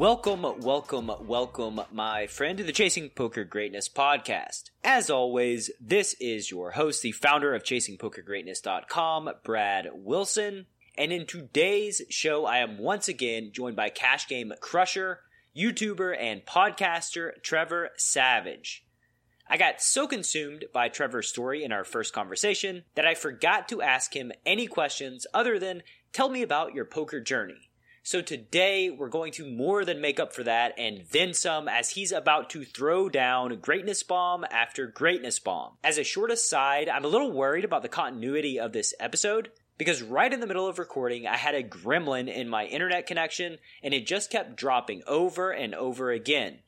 Welcome, welcome, welcome, my friend, to the Chasing Poker Greatness podcast. As always, this is your host, the founder of ChasingPokerGreatness.com, Brad Wilson. And in today's show, I am once again joined by Cash Game Crusher, YouTuber, and podcaster Trevor Savage. I got so consumed by Trevor's story in our first conversation that I forgot to ask him any questions other than, tell me about your poker journey. So today we're going to more than make up for that and then some as he's about to throw down greatness bomb after greatness bomb. As a short aside, I'm a little worried about the continuity of this episode because right in the middle of recording, I had a gremlin in my internet connection and it just kept dropping over and over again.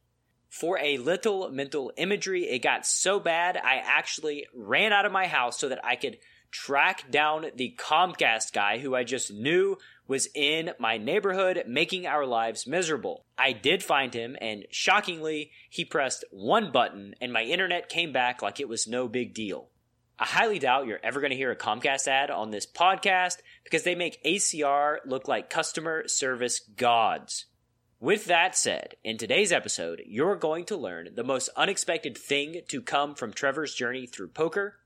For a little mental imagery, it got so bad I actually ran out of my house so that I could track down the Comcast guy who I just knew was in my neighborhood making our lives miserable. I did find him, and shockingly, he pressed one button and my internet came back like it was no big deal. I highly doubt you're ever going to hear a Comcast ad on this podcast because they make ACR look like customer service gods. With that said, in today's episode, you're going to learn the most unexpected thing to come from Trevor's journey through poker,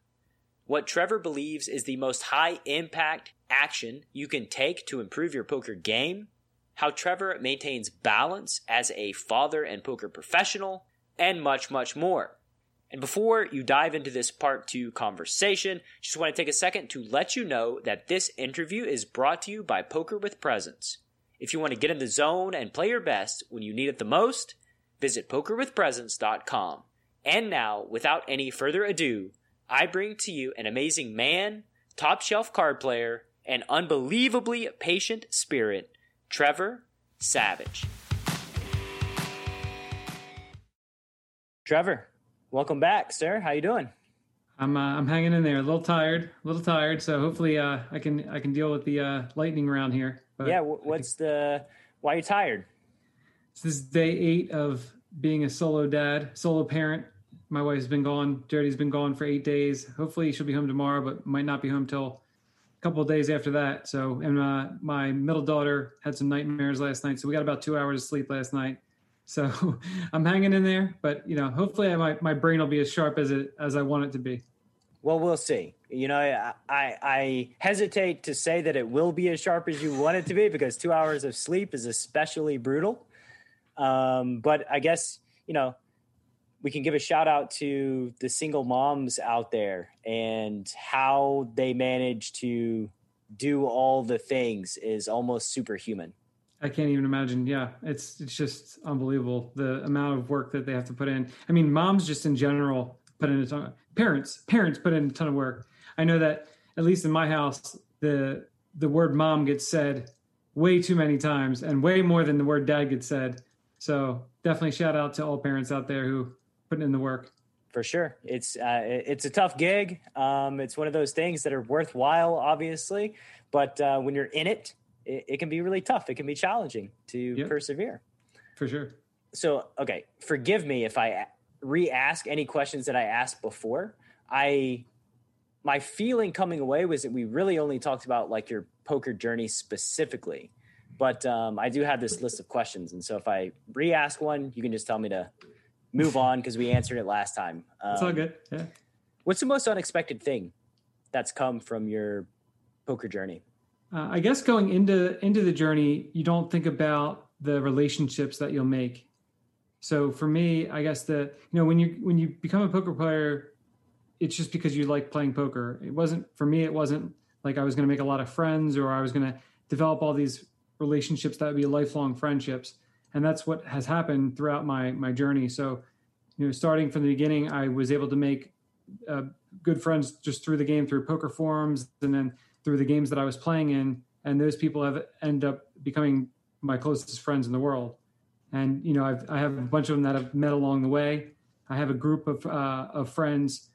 what Trevor believes is the most high impact action you can take to improve your poker game, how Trevor maintains balance as a father and poker professional, and much, much more. And before you dive into this part two conversation, just want to take a second to let you know that this interview is brought to you by Poker with Presence. If you want to get in the zone and play your best when you need it the most, visit pokerwithpresence.com. And now, without any further ado, I bring to you an amazing man, top shelf card player, and unbelievably patient spirit, Trevor Savage. Trevor, welcome back, sir. How you doing? I'm uh, I'm hanging in there, a little tired, a little tired. So hopefully, uh, I can I can deal with the uh, lightning round here. But yeah, what's the why are you tired? This is day eight of being a solo dad, solo parent my wife's been gone. Jody's been gone for eight days. Hopefully, she'll be home tomorrow, but might not be home till couple days after that. So, and uh, my middle daughter had some nightmares last night, so we got about two hours of sleep last night. So, I'm hanging in there, but you know, hopefully, my my brain will be as sharp as it as I want it to be. Well, we'll see. You know, I, I, I hesitate to say that it will be as sharp as you want it to be because two hours of sleep is especially brutal. Um, but I guess you know we can give a shout out to the single moms out there and how they manage to do all the things is almost superhuman. I can't even imagine. Yeah, it's it's just unbelievable the amount of work that they have to put in. I mean, moms just in general put in a ton. Of, parents parents put in a ton of work. I know that at least in my house, the the word mom gets said way too many times and way more than the word dad gets said. So definitely shout out to all parents out there who putting in the work. For sure, it's uh, it's a tough gig. Um, it's one of those things that are worthwhile, obviously, but uh, when you're in it, it, it, can be really tough. It can be challenging to yep. persevere. For sure. So, okay, forgive me if I re-ask any questions that I asked before. I my feeling coming away was that we really only talked about like your poker journey specifically, but um, I do have this list of questions, and so if I re-ask one, you can just tell me to move on because we answered it last time. Um, it's all good. Yeah. What's the most unexpected thing that's come from your poker journey? Uh, I guess going into into the journey, you don't think about the relationships that you'll make. So for me, I guess the you know when you when you become a poker player, it's just because you like playing poker. It wasn't for me. It wasn't like I was going to make a lot of friends or I was going to develop all these relationships that would be lifelong friendships and that's what has happened throughout my my journey. So, you know, starting from the beginning, I was able to make uh, good friends just through the game, through poker forums, and then through the games that I was playing in. And those people have end up becoming my closest friends in the world. and you know I've, I have a bunch of them that I've met along the way. I have a group of uh, of friends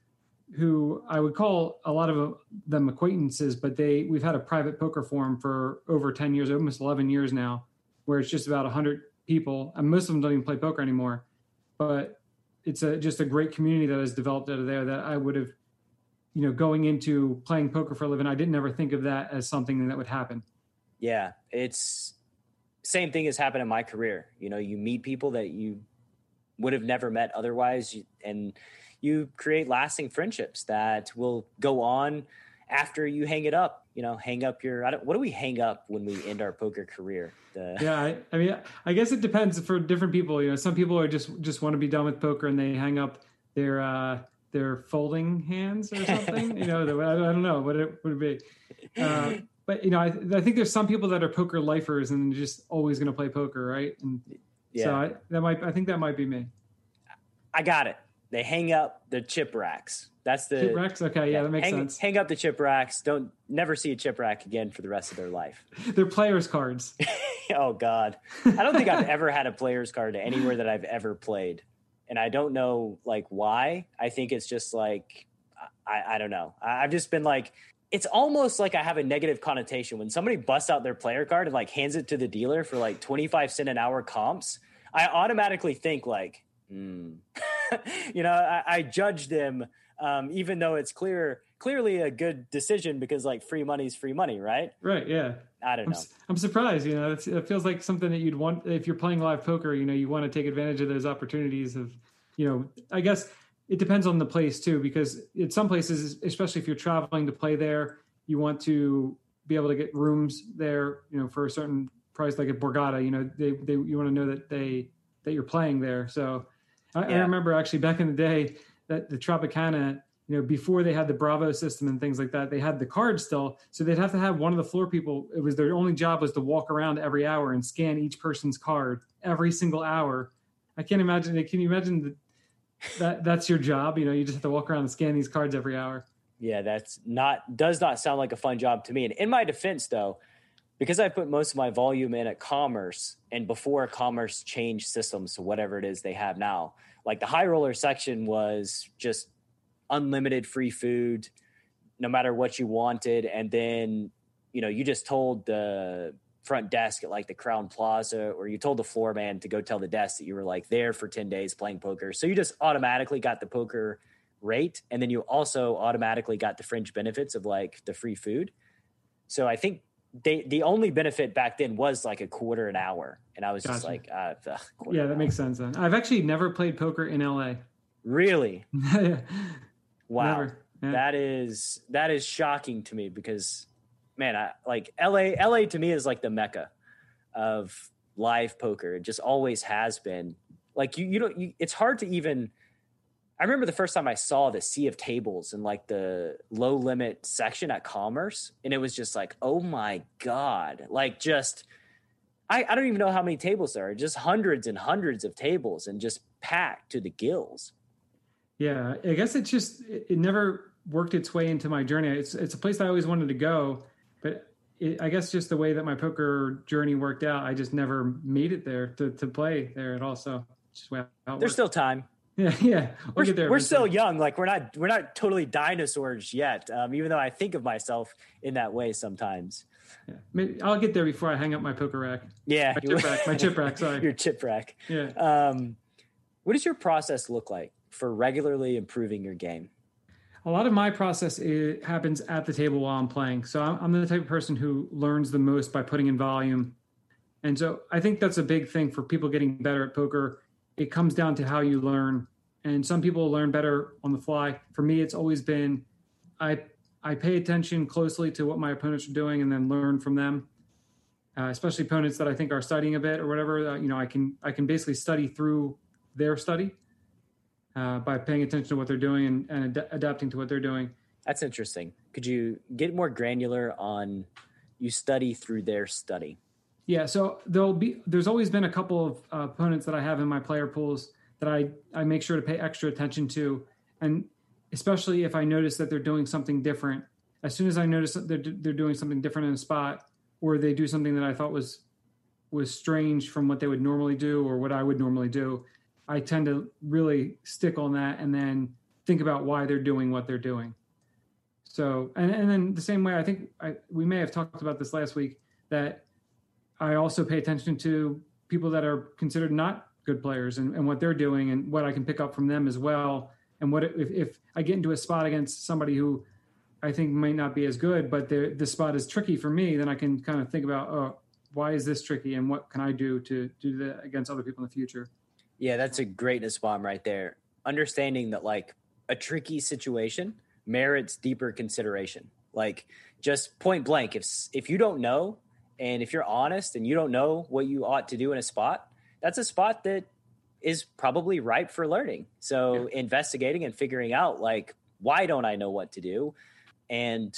who I would call a lot of them acquaintances, but they we've had a private poker forum for over ten years, almost eleven years now, where it's just about hundred people, and most of them don't even play poker anymore. But it's a just a great community that has developed out of there that I would have, you know, going into playing poker for a living, I didn't ever think of that as something that would happen. Yeah, it's same thing has happened in my career. You know, you meet people that you would have never met otherwise, and you create lasting friendships that will go on after you hang it up. You know, hang up your. what do we hang up when we end our poker career? The... Yeah, I, I, mean, I guess it depends for different people. You know, some people are just just want to be done with poker and they hang up their uh, their folding hands or something. you know, I, I, don't know what it would be. Uh, but you know, I, I think there's some people that are poker lifers and just always going to play poker, right? And yeah. so I, that might, I think that might be me. I got it. They hang up the chip racks. That's the chip racks. Okay, yeah, yeah that makes hang, sense. Hang up the chip racks. Don't never see a chip rack again for the rest of their life. They're players cards. oh God, I don't think I've ever had a players card anywhere that I've ever played, and I don't know like why. I think it's just like I, I don't know. I've just been like it's almost like I have a negative connotation when somebody busts out their player card and like hands it to the dealer for like 25 cent an hour comps. I automatically think like, mm. you know, I, I judge them, um, even though it's clear, clearly a good decision because like free money is free money, right? Right. Yeah. I don't I'm, know. I'm surprised. You know, it feels like something that you'd want if you're playing live poker. You know, you want to take advantage of those opportunities of, you know, I guess it depends on the place too, because in some places, especially if you're traveling to play there, you want to be able to get rooms there, you know, for a certain price, like at Borgata, you know, they, they, you want to know that they, that you're playing there. So I, yeah. I remember actually back in the day that the Tropicana, you know, before they had the Bravo system and things like that, they had the card still. So they'd have to have one of the floor people. It was their only job was to walk around every hour and scan each person's card every single hour. I can't imagine. It. Can you imagine that that's your job. You know, you just have to walk around and scan these cards every hour. Yeah, that's not does not sound like a fun job to me. And in my defense, though, because I put most of my volume in at Commerce, and before Commerce changed systems to whatever it is they have now, like the high roller section was just unlimited free food, no matter what you wanted, and then you know you just told the front desk at like the Crowne Plaza, or you told the floor man to go tell the desk that you were like there for 10 days playing poker. So you just automatically got the poker rate. And then you also automatically got the fringe benefits of like the free food. So I think they, the only benefit back then was like a quarter an hour. And I was gotcha. just like, uh, ugh, yeah, that makes sense then. I've actually never played poker in LA. Really? yeah. Wow. Yeah. That is, that is shocking to me because man, I like LA. LA to me is like the mecca of live poker. It just always has been. Like you, you don't. You, it's hard to even. I remember the first time I saw the sea of tables in like the low limit section at Commerce, and it was just like, oh my god! Like just, I, I don't even know how many tables there are. Just hundreds and hundreds of tables, and just packed to the gills. Yeah, I guess it just it never worked its way into my journey. It's it's a place I always wanted to go, but it, I guess just the way that my poker journey worked out, I just never made it there to, to play there at all. So just there's worked. still time. Yeah, yeah. We'll we're we're still young. Like we're not we're not totally dinosaurs yet. Um, even though I think of myself in that way sometimes. Yeah, Maybe I'll get there before I hang up my poker rack. Yeah, my chip rack. My chip rack. Sorry, your chip rack. Yeah. Um, what does your process look like for regularly improving your game? a lot of my process it happens at the table while I'm playing. So I'm, I'm, the type of person who learns the most by putting in volume. And so I think that's a big thing for people getting better at poker. It comes down to how you learn. And some people learn better on the fly. For me, it's always been I I pay attention closely to what my opponents are doing and then learn from them. Uh, especially opponents that I think are studying a bit or whatever. Uh, you know, I can I can basically study through their study uh, by paying attention to what they're doing and, and ad- adapting to what they're doing. That's interesting. Could you get more granular on you study through their study? Yeah, so there'll be there's always been a couple of uh, opponents that I have in my player pools that I I make sure to pay extra attention to, and especially if I notice that they're doing something different. As soon as I notice that they're they're doing something different in a spot, or they do something that I thought was was strange from what they would normally do or what I would normally do, I tend to really stick on that and then think about why they're doing what they're doing. So, and, and then the same way, I think I, we may have talked about this last week that I also pay attention to people that are considered not good players and, and what they're doing and what I can pick up from them as well. And what if, if I get into a spot against somebody who I think might not be as good, but the spot is tricky for me, then I can kind of think about, oh, why is this tricky and what can I do to do that against other people in the future? Yeah, that's a greatness bomb right there. Understanding that like a tricky situation merits deeper consideration. Like just point blank, if if you don't know and if you're honest and you don't know what you ought to do in a spot, that's a spot that is probably ripe for learning. So yeah. investigating and figuring out like why don't I know what to do and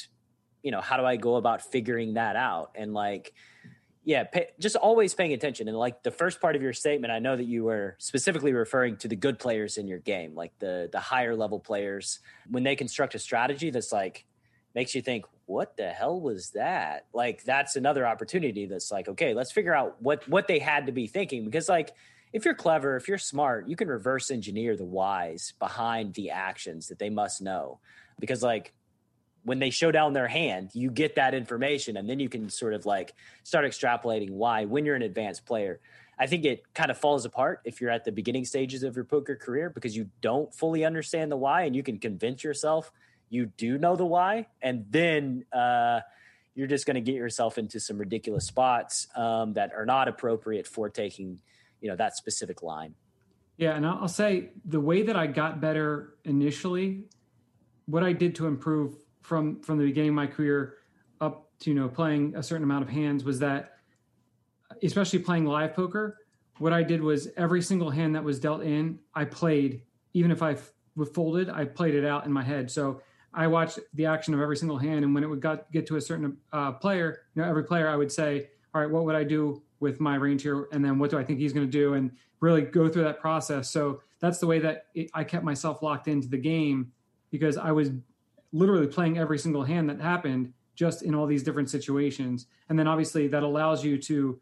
you know how do I go about figuring that out and like yeah, pay, just always paying attention. And like the first part of your statement, I know that you were specifically referring to the good players in your game, like the the higher level players. When they construct a strategy that's like makes you think, what the hell was that? Like that's another opportunity. That's like, okay, let's figure out what what they had to be thinking because like if you're clever, if you're smart, you can reverse engineer the whys behind the actions that they must know. Because like when they show down their hand, you get that information and then you can sort of like start extrapolating why when you're an advanced player. I think it kind of falls apart if you're at the beginning stages of your poker career because you don't fully understand the why and you can convince yourself you do know the why. And then uh, you're just going to get yourself into some ridiculous spots um, that are not appropriate for taking, you know, that specific line. Yeah. And I'll say the way that I got better initially, what I did to improve from from the beginning of my career up to you know playing a certain amount of hands was that especially playing live poker what i did was every single hand that was dealt in i played even if I folded i played it out in my head so i watched the action of every single hand and when it would got, get to a certain uh, player you know every player i would say all right what would i do with my range here? And then what do i think he's going to do? And really go through that process. So that's the way that it, i kept myself locked into the game because i was literally playing every single hand that happened just in all these different situations. And then obviously that allows you to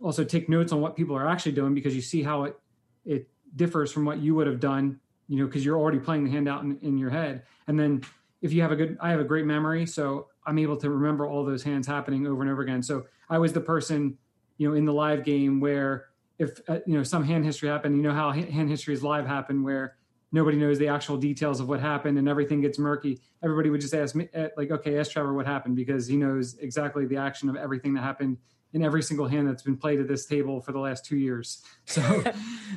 also take notes on what people are actually doing because you see how it it differs from what you would have done, you know, because you're already playing the hand out in, in your head. And then if you have a good I have a great memory, so I'm able to remember all those hands happening over and over again. So I was the person, you know, in the live game where if uh, you know some hand history happened, you know how hand history is live happen where nobody knows the actual details of what happened and everything gets murky. Everybody would just ask me, eh, like, okay, ask Trevor what happened because he knows exactly the action of everything that happened in every single hand that's been played at this table for the last two years. So,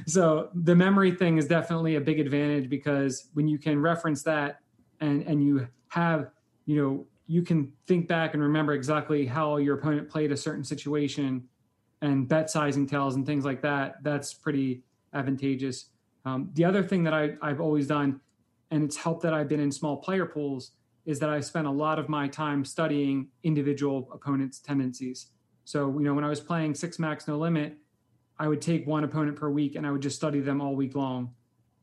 so the memory thing is definitely a big advantage because when you can reference that and and you have, you know, you can think back and remember exactly how your opponent played a certain situation and bet sizing tells and things like that. That's pretty advantageous. Um, the other thing that I, I've always done, and it's helped that I've been in small player pools, is that I spent a lot of my time studying individual opponents' tendencies. So, you know, when I was playing six max no limit, I would take one opponent per week and I would just study them all week long.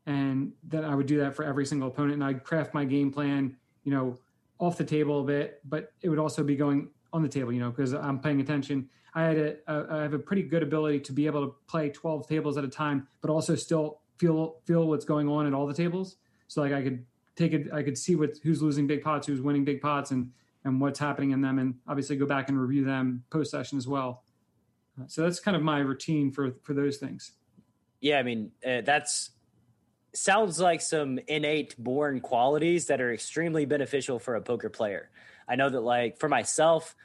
And then I would do that for every single opponent. And I'd craft my game plan, you know, off the table a bit, but it would also be going on the table, you know, because I'm paying attention. I had a, a, I have a pretty good ability to be able to play 12 tables at a time, but also still feel feel what's going on at all the tables. So like I could take it, I could see what who's losing big pots, who's winning big pots, and and what's happening in them, and obviously go back and review them post session as well. So that's kind of my routine for for those things. Yeah, I mean uh, that's sounds like some innate born qualities that are extremely beneficial for a poker player. I know that like for myself,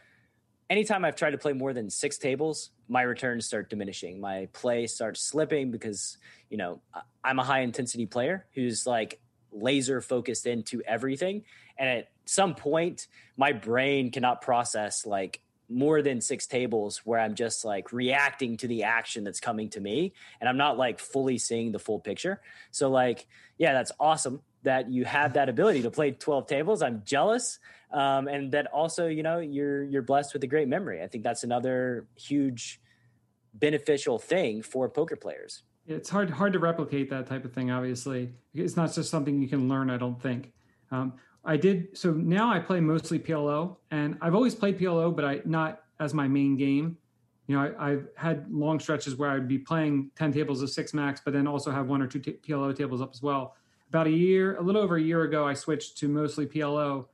anytime I've tried to play more than six tables, my returns start diminishing. My play starts slipping because, you know, I'm a high intensity player who's like laser focused into everything. And at some point, my brain cannot process like more than six tables where I'm just like reacting to the action that's coming to me and I'm not like fully seeing the full picture. So, like, yeah, that's awesome that you have that ability to play 12 tables. I'm jealous um, and that also you know you're you're blessed with a great memory. I think that's another huge beneficial thing for poker players. It's hard hard to replicate that type of thing. Obviously, it's not just something you can learn. I don't think. Um, I did so now. I play mostly PLO, and I've always played PLO, but I not as my main game. you know, I, have had long stretches where I'd be playing 10 tables of six max, but then also have one or two t- PLO tables up as well. About a year, a little over a year ago, I switched to mostly PLO.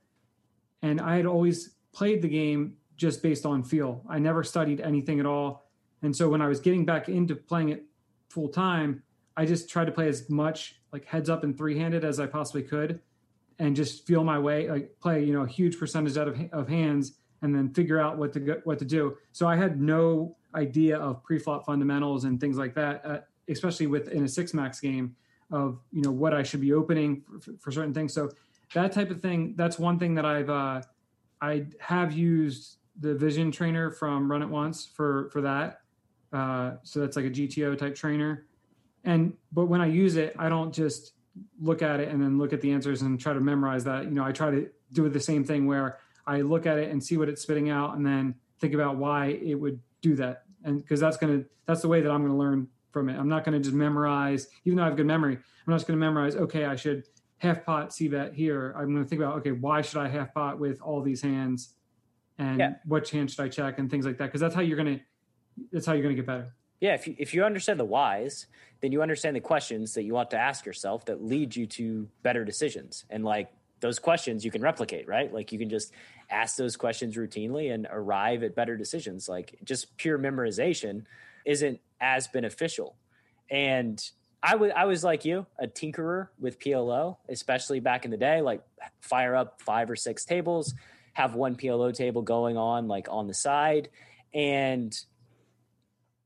And I had always played the game just based on feel. I never studied anything at all. And so when I was getting back into playing it full time, I just tried to play as much like heads up and three handed as I possibly could and just feel my way, like play, you know, a huge percentage out of, of hands and then figure out what to go, what to do. So I had no idea of pre-flop fundamentals and things like that, uh, especially within a six max game of you know what I should be opening for, for, certain things. So that type of thing, that's one thing that I've uh, I have used the Vision trainer from Run It Once for for that. Uh, so that's like a GTO type trainer. And but when I use it, I don't just look at it and then look at the answers and try to memorize that. You know, I try to do the same thing where I look at it and see what it's spitting out, and then think about why it would do that. And because that's gonna that's the way that I'm gonna learn from it. I'm not gonna just memorize, even though I have good memory. I'm not just gonna memorize. Okay, I should half pot see that here. I'm gonna think about okay, why should I half pot with all these hands, and yeah. what hand should I check and things like that. Because that's how you're gonna that's how you're gonna get better. Yeah, if you, if you understand the whys, then you understand the questions that you want to ask yourself that lead you to better decisions. And like those questions you can replicate, right? Like you can just ask those questions routinely and arrive at better decisions. Like just pure memorization isn't as beneficial. And I was I was like you, a tinkerer with PLO, especially back in the day, like fire up five or six tables, have one PLO table going on like on the side and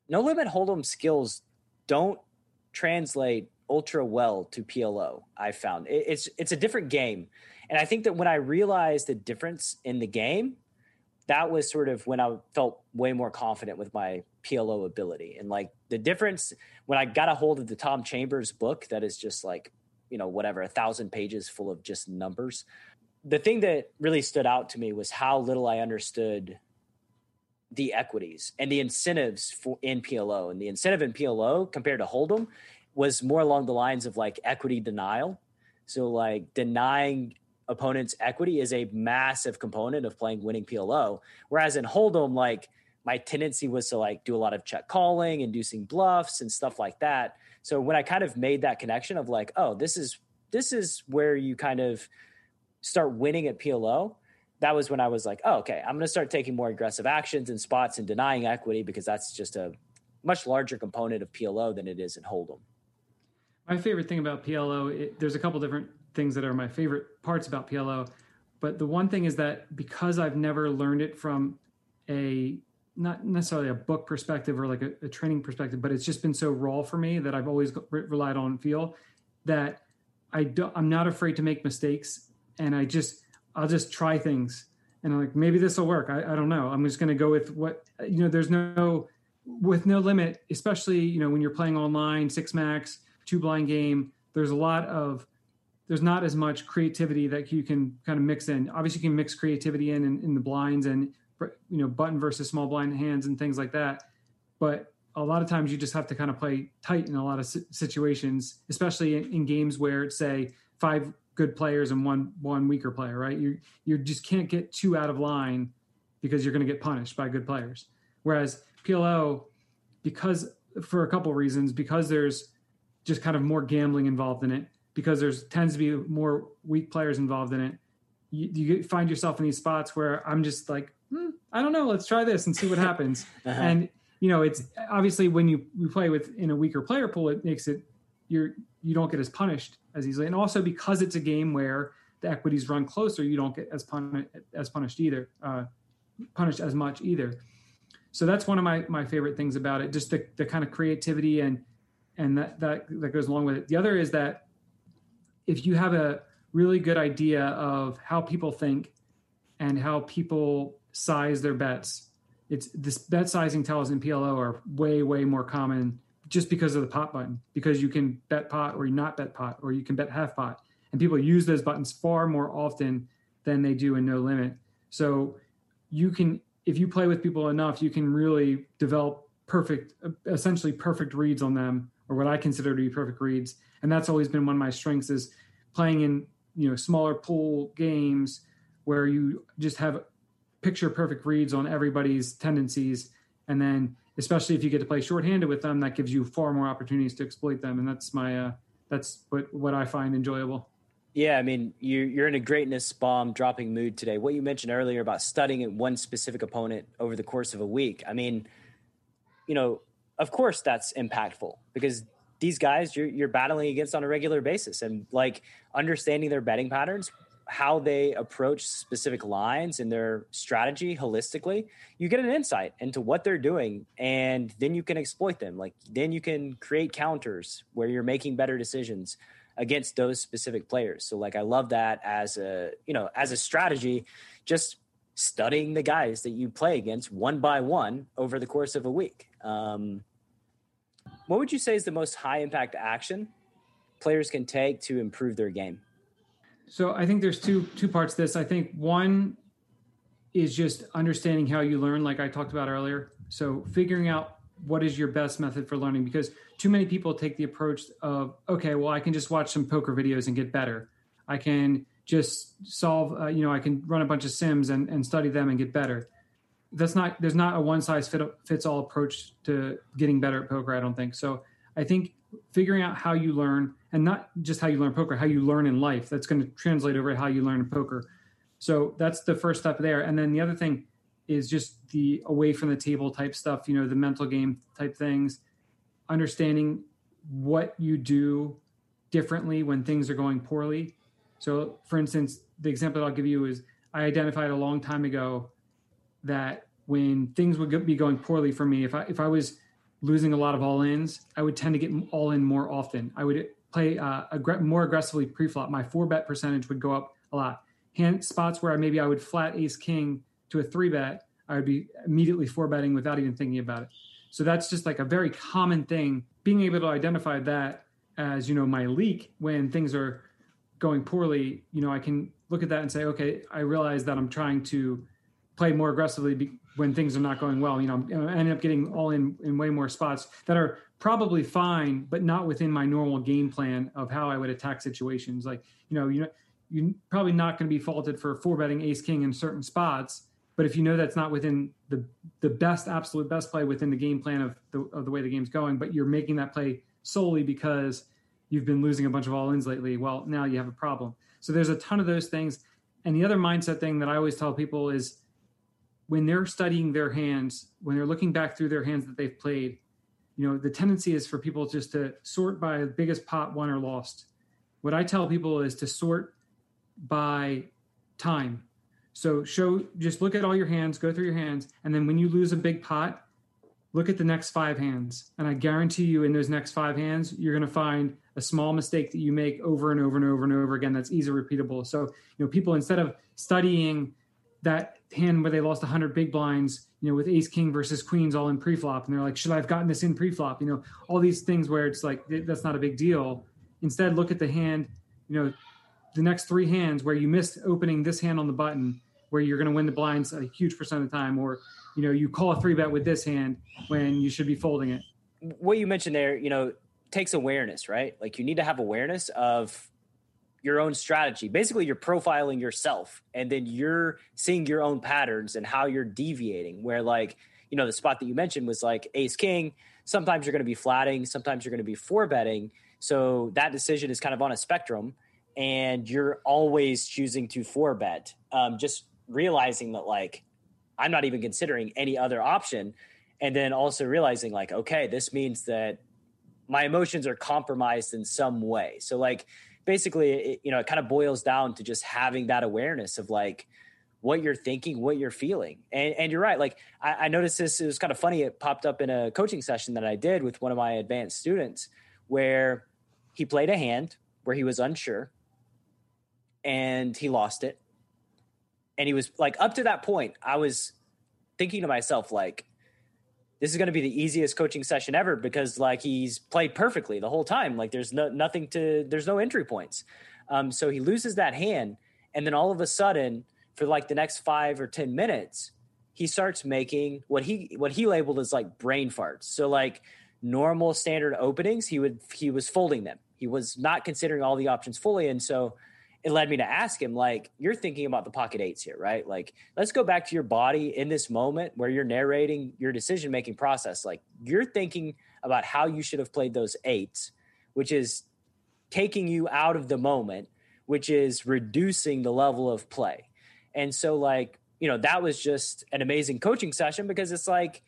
no limit hold'em skills don't translate ultra well to PLO. I found it's it's a different game, and I think that when I realized the difference in the game, that was sort of when I felt way more confident with my PLO ability. And like the difference when I got a hold of the Tom Chambers book, that is just like you know whatever a thousand pages full of just numbers. The thing that really stood out to me was how little I understood the equities and the incentives for in PLO. And the incentive in PLO compared to Hold'em was more along the lines of like equity denial. So like denying opponent's equity is a massive component of playing winning PLO. Whereas in Hold'em, like my tendency was to like do a lot of check calling, inducing bluffs and stuff like that. So when I kind of made that connection of like, oh, this is this is where you kind of start winning at PLO. That was when I was like, oh, okay, I'm going to start taking more aggressive actions and spots and denying equity because that's just a much larger component of PLO than it is in Hold'em. My favorite thing about PLO, it, there's a couple different things that are my favorite parts about PLO, but the one thing is that because I've never learned it from a not necessarily a book perspective or like a, a training perspective, but it's just been so raw for me that I've always re- relied on feel that I do, I'm not afraid to make mistakes, and I just I'll just try things, and I'm like maybe this will work. I, I don't know. I'm just going to go with what you know. There's no with no limit, especially you know when you're playing online six max two blind game, there's a lot of there's not as much creativity that you can kind of mix in. Obviously, you can mix creativity in, in in, the blinds and you know button versus small blind hands and things like that. But a lot of times you just have to kind of play tight in a lot of situations, especially in, in games where it's say five good players and one one weaker player. Right? You you just can't get too out of line because you're going to get punished by good players. Whereas PLO, because for a couple reasons, because there's just kind of more gambling involved in it because there's tends to be more weak players involved in it. You, you find yourself in these spots where I'm just like, hmm, I don't know, let's try this and see what happens. uh-huh. And you know, it's obviously when you, you play with in a weaker player pool, it makes it you're you don't get as punished as easily, and also because it's a game where the equities run closer, you don't get as punished as punished either, uh, punished as much either. So that's one of my my favorite things about it, just the the kind of creativity and and that that that goes along with it. The other is that if you have a really good idea of how people think and how people size their bets, it's this bet sizing tells in PLO are way way more common just because of the pot button because you can bet pot or not bet pot or you can bet half pot. And people use those buttons far more often than they do in no limit. So you can if you play with people enough you can really develop perfect essentially perfect reads on them or what I consider to be perfect reads. And that's always been one of my strengths is playing in, you know, smaller pool games where you just have picture perfect reads on everybody's tendencies. And then, especially if you get to play shorthanded with them, that gives you far more opportunities to exploit them. And that's my, uh, that's what, what I find enjoyable. Yeah, I mean, you're, you're in a greatness bomb dropping mood today. What you mentioned earlier about studying one specific opponent over the course of a week, I mean, you know, of course that's impactful because these guys you're, you're battling against on a regular basis and like understanding their betting patterns how they approach specific lines and their strategy holistically, you get an insight into what they're doing and then you can exploit them. Like then you can create counters where you're making better decisions against those specific players. So like I love that as a, you know, as a strategy, just studying the guys that you play against one by one over the course of a week. Um, what would you say is the most high impact action players can take to improve their game? So I think there's two two parts to this. I think one is just understanding how you learn, like I talked about earlier. So figuring out what is your best method for learning, because too many people take the approach of, okay, well, I can just watch some poker videos and get better. I can just solve, uh, you know, I can run a bunch of sims and, and study them and get better. That's not, there's not a one size fit, fits all approach to getting better at poker, I don't think. So I think figuring out how you learn and not just how you learn poker, how you learn in life. That's going to translate over how you learn poker. So that's the first step there. And then the other thing is just the away from the table type stuff, you know, the mental game type things, understanding what you do differently when things are going poorly. So, for instance, the example that I'll give you is I identified a long time ago that when things would be going poorly for me, if I if I was losing a lot of all ins, I would tend to get all in more often. I would play uh, ag- more aggressively pre-flop. My four bet percentage would go up a lot. Hand spots where maybe I would flat ace king to a three bet, I would be immediately four betting without even thinking about it. So that's just like a very common thing. Being able to identify that as you know my leak when things are going poorly, you know I can look at that and say, okay, I realize that I'm trying to play more aggressively when things are not going well. You know, I end up getting all in in way more spots that are probably fine, but not within my normal game plan of how I would attack situations. Like, you know, you know, you're probably not going to be faulted for four betting ace king in certain spots. But if you know that's not within the the best absolute best play within the game plan of the of the way the game's going, but you're making that play solely because you've been losing a bunch of all ins lately, well, now you have a problem. So there's a ton of those things. And the other mindset thing that I always tell people is when they're studying their hands, when they're looking back through their hands that they've played, you know, the tendency is for people just to sort by biggest pot won or lost. What I tell people is to sort by time. So show just look at all your hands, go through your hands, and then when you lose a big pot, look at the next five hands. And I guarantee you in those next five hands, you're gonna find a small mistake that you make over and over and over and over again that's easily repeatable. So, you know, people instead of studying that hand where they lost 100 big blinds, you know, with ace king versus queens all in pre-flop. And they're like, should I have gotten this in pre-flop? You know, all these things where it's like, that's not a big deal. Instead, look at the hand, you know, the next three hands where you missed opening this hand on the button, where you're going to win the blinds a huge percent of the time, or, you know, you call a three bet with this hand when you should be folding it. What you mentioned there, you know, takes awareness, right? Like you need to have awareness of your own strategy. Basically, you're profiling yourself and then you're seeing your own patterns and how you're deviating. Where, like, you know, the spot that you mentioned was like ace king. Sometimes you're going to be flatting, sometimes you're going to be four betting. So that decision is kind of on a spectrum, and you're always choosing to four bet. Um, just realizing that, like, I'm not even considering any other option. And then also realizing, like, okay, this means that my emotions are compromised in some way. So, like, basically, it, you know, it kind of boils down to just having that awareness of like what you're thinking, what you're feeling. And, and you're right. Like I, I noticed this, it was kind of funny. It popped up in a coaching session that I did with one of my advanced students where he played a hand where he was unsure and he lost it. And he was like, up to that point, I was thinking to myself, like, this is going to be the easiest coaching session ever because like he's played perfectly the whole time. Like there's no nothing to there's no entry points. Um, so he loses that hand, and then all of a sudden, for like the next five or ten minutes, he starts making what he what he labeled as like brain farts. So like normal standard openings, he would he was folding them. He was not considering all the options fully, and so it led me to ask him, like, you're thinking about the pocket eights here, right? Like, let's go back to your body in this moment where you're narrating your decision making process. Like, you're thinking about how you should have played those eights, which is taking you out of the moment, which is reducing the level of play. And so, like, you know, that was just an amazing coaching session because it's like,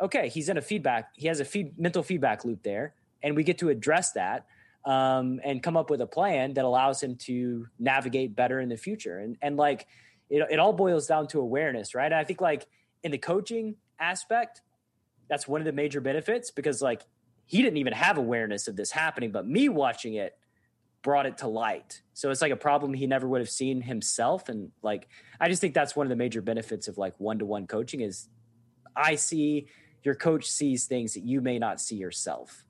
okay, he's in a feedback, he has a feed, mental feedback loop there, and we get to address that um, and come up with a plan that allows him to navigate better in the future. And and like it, it all boils down to awareness, right? And I think like in the coaching aspect, that's one of the major benefits because like he didn't even have awareness of this happening, but me watching it brought it to light. So it's like a problem he never would have seen himself. And like I just think that's one of the major benefits of like one to one coaching is I see your coach sees things that you may not see yourself.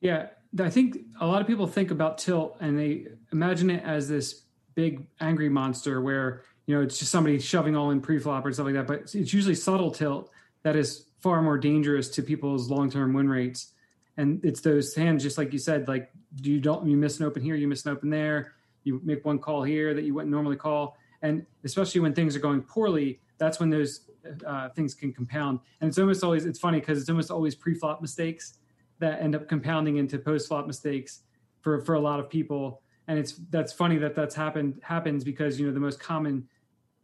Yeah, I think a lot of people think about tilt and they imagine it as this big angry monster where you know it's just somebody shoving all in pre-flop or stuff like that. But it's usually subtle tilt that is far more dangerous to people's long-term win rates. And it's those hands, just like you said, like you don't you miss an open here, you miss an open there, you make one call here that you wouldn't normally call, and especially when things are going poorly, that's when those uh, things can compound. And it's almost always it's funny because it's almost always pre-flop mistakes that end up compounding into post flop mistakes for for a lot of people. And it's that's funny that that's happened happens because you know the most common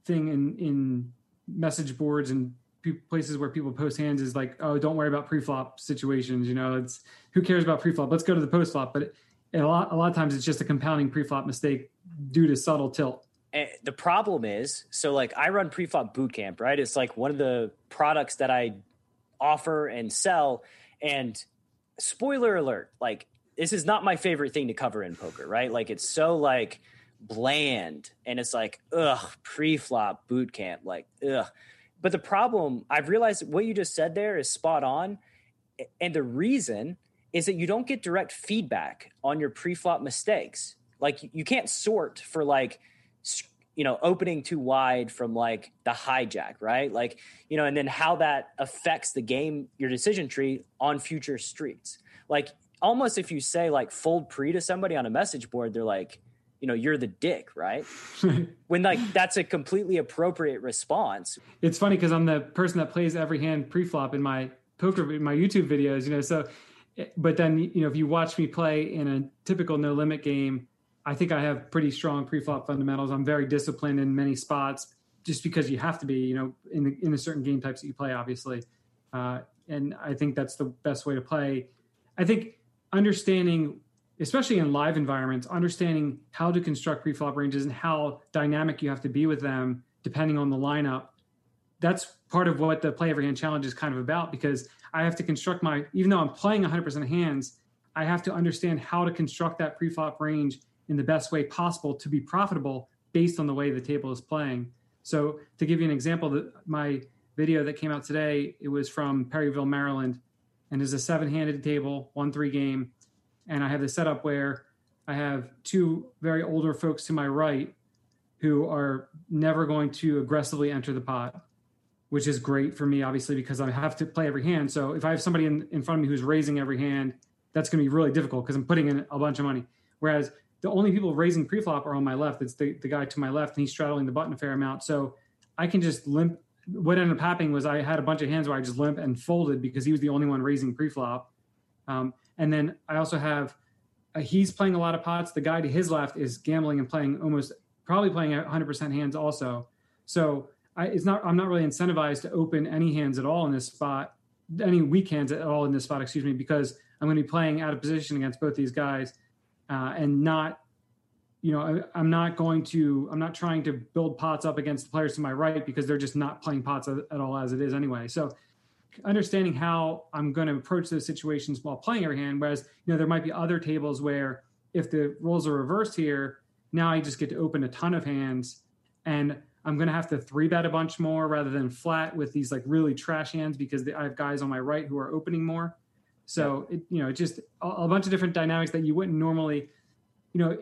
thing in in message boards and places where people post hands is like oh don't worry about pre-flop situations you know? It's who cares about pre-flop? Let's go to the post flop but it, a lot a lot of times it's just a compounding pre-flop mistake due to subtle tilt. And the problem is so like i run pre-flop boot camp right? It's like one of the products that i offer and sell and spoiler alert, like this is not my favorite thing to cover in poker, right? Like it's so like bland and it's like ugh pre-flop boot camp like ugh but the problem i've realized what you just said there is spot on and the reason is that you don't get direct feedback on your pre-flop mistakes like you can't sort for like you know opening too wide from like the hijack right? Like you know and then how that affects the game your decision tree on future streets. Like almost if you say like fold pre to somebody on a message board they're like you know you're the dick right? When like that's a completely appropriate response. It's funny because i'm the person that plays every hand pre-flop in my poker in my youtube videos you know so eh, but then you know if you watch me play in a typical no limit game I think I have pretty strong pre-flop fundamentals. I'm very disciplined in many spots, just because you have to be, you know, in the in the certain game types that you play, obviously. Uh, and I think that's the best way to play. I think understanding, especially in live environments, understanding how to construct pre-flop ranges and how dynamic you have to be with them, depending on the lineup. That's part of what the play every hand challenge is kind of about because I have to construct my, even though I'm playing 100% hands, I have to understand how to construct that pre-flop range in the best way possible to be profitable based on the way the table is playing. So to give you an example, that my video that came out today, it was from Perryville, Maryland, and is a seven-handed table, one three game, and I have the setup where I have two very older folks to my right who are never going to aggressively enter the pot, which is great for me, obviously, because I have to play every hand. So if I have somebody in, in front of me who's raising every hand, that's going to be really difficult because I'm putting in a bunch of money. Whereas the only people raising preflop are on my left. It's the, the guy to my left, and he's straddling the button a fair amount. So I can just limp. What ended up happening was I had a bunch of hands where I just limp and folded because he was the only one raising preflop. Um, and then I also have uh, he's playing a lot of pots. The guy to his left is gambling and playing almost probably playing 100% hands also. So I, it's not I'm not really incentivized to open any hands at all in this spot, any weak hands at all in this spot, excuse me, because I'm going to be playing out of position against both these guys uh, and not you know I, am not going to i'm not trying to build pots up against the players to my right because they're just not playing pots at all as it is anyway. So understanding how i'm going to approach those situations while playing every hand whereas you know there might be other tables where if the roles are reversed here now i just get to open a ton of hands and i'm going to have to three bet a bunch more rather than flat with these like really trash hands because i have guys on my right who are opening more so it, you know, it's just a, a bunch of different dynamics that you wouldn't normally, you know,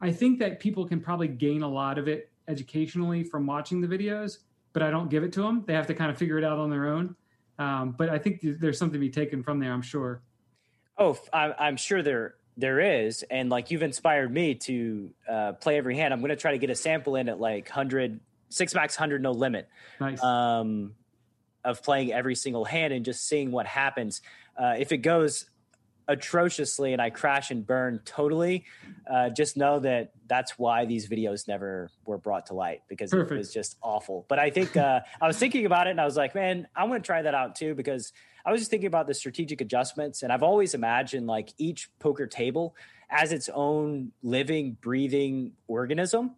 I think that people can probably gain a lot of it educationally from watching the videos, but I don't give it to them. They have to kind of figure it out on their own. Um, but I think there's something to be taken from there. I'm sure. Oh, I'm sure there there is, and like you've inspired me to uh, play every hand. I'm going to try to get a sample in at like hundred six max hundred no limit. Nice. Um, of playing every single hand and just seeing what happens. Uh, if it goes atrociously and I crash and burn totally, uh, just know that that's why these videos never were brought to light because Perfect. it was just awful. But I think uh, I was thinking about it and I was like, man, I'm going to try that out too because I was just thinking about the strategic adjustments and I've always imagined like each poker table as its own living, breathing organism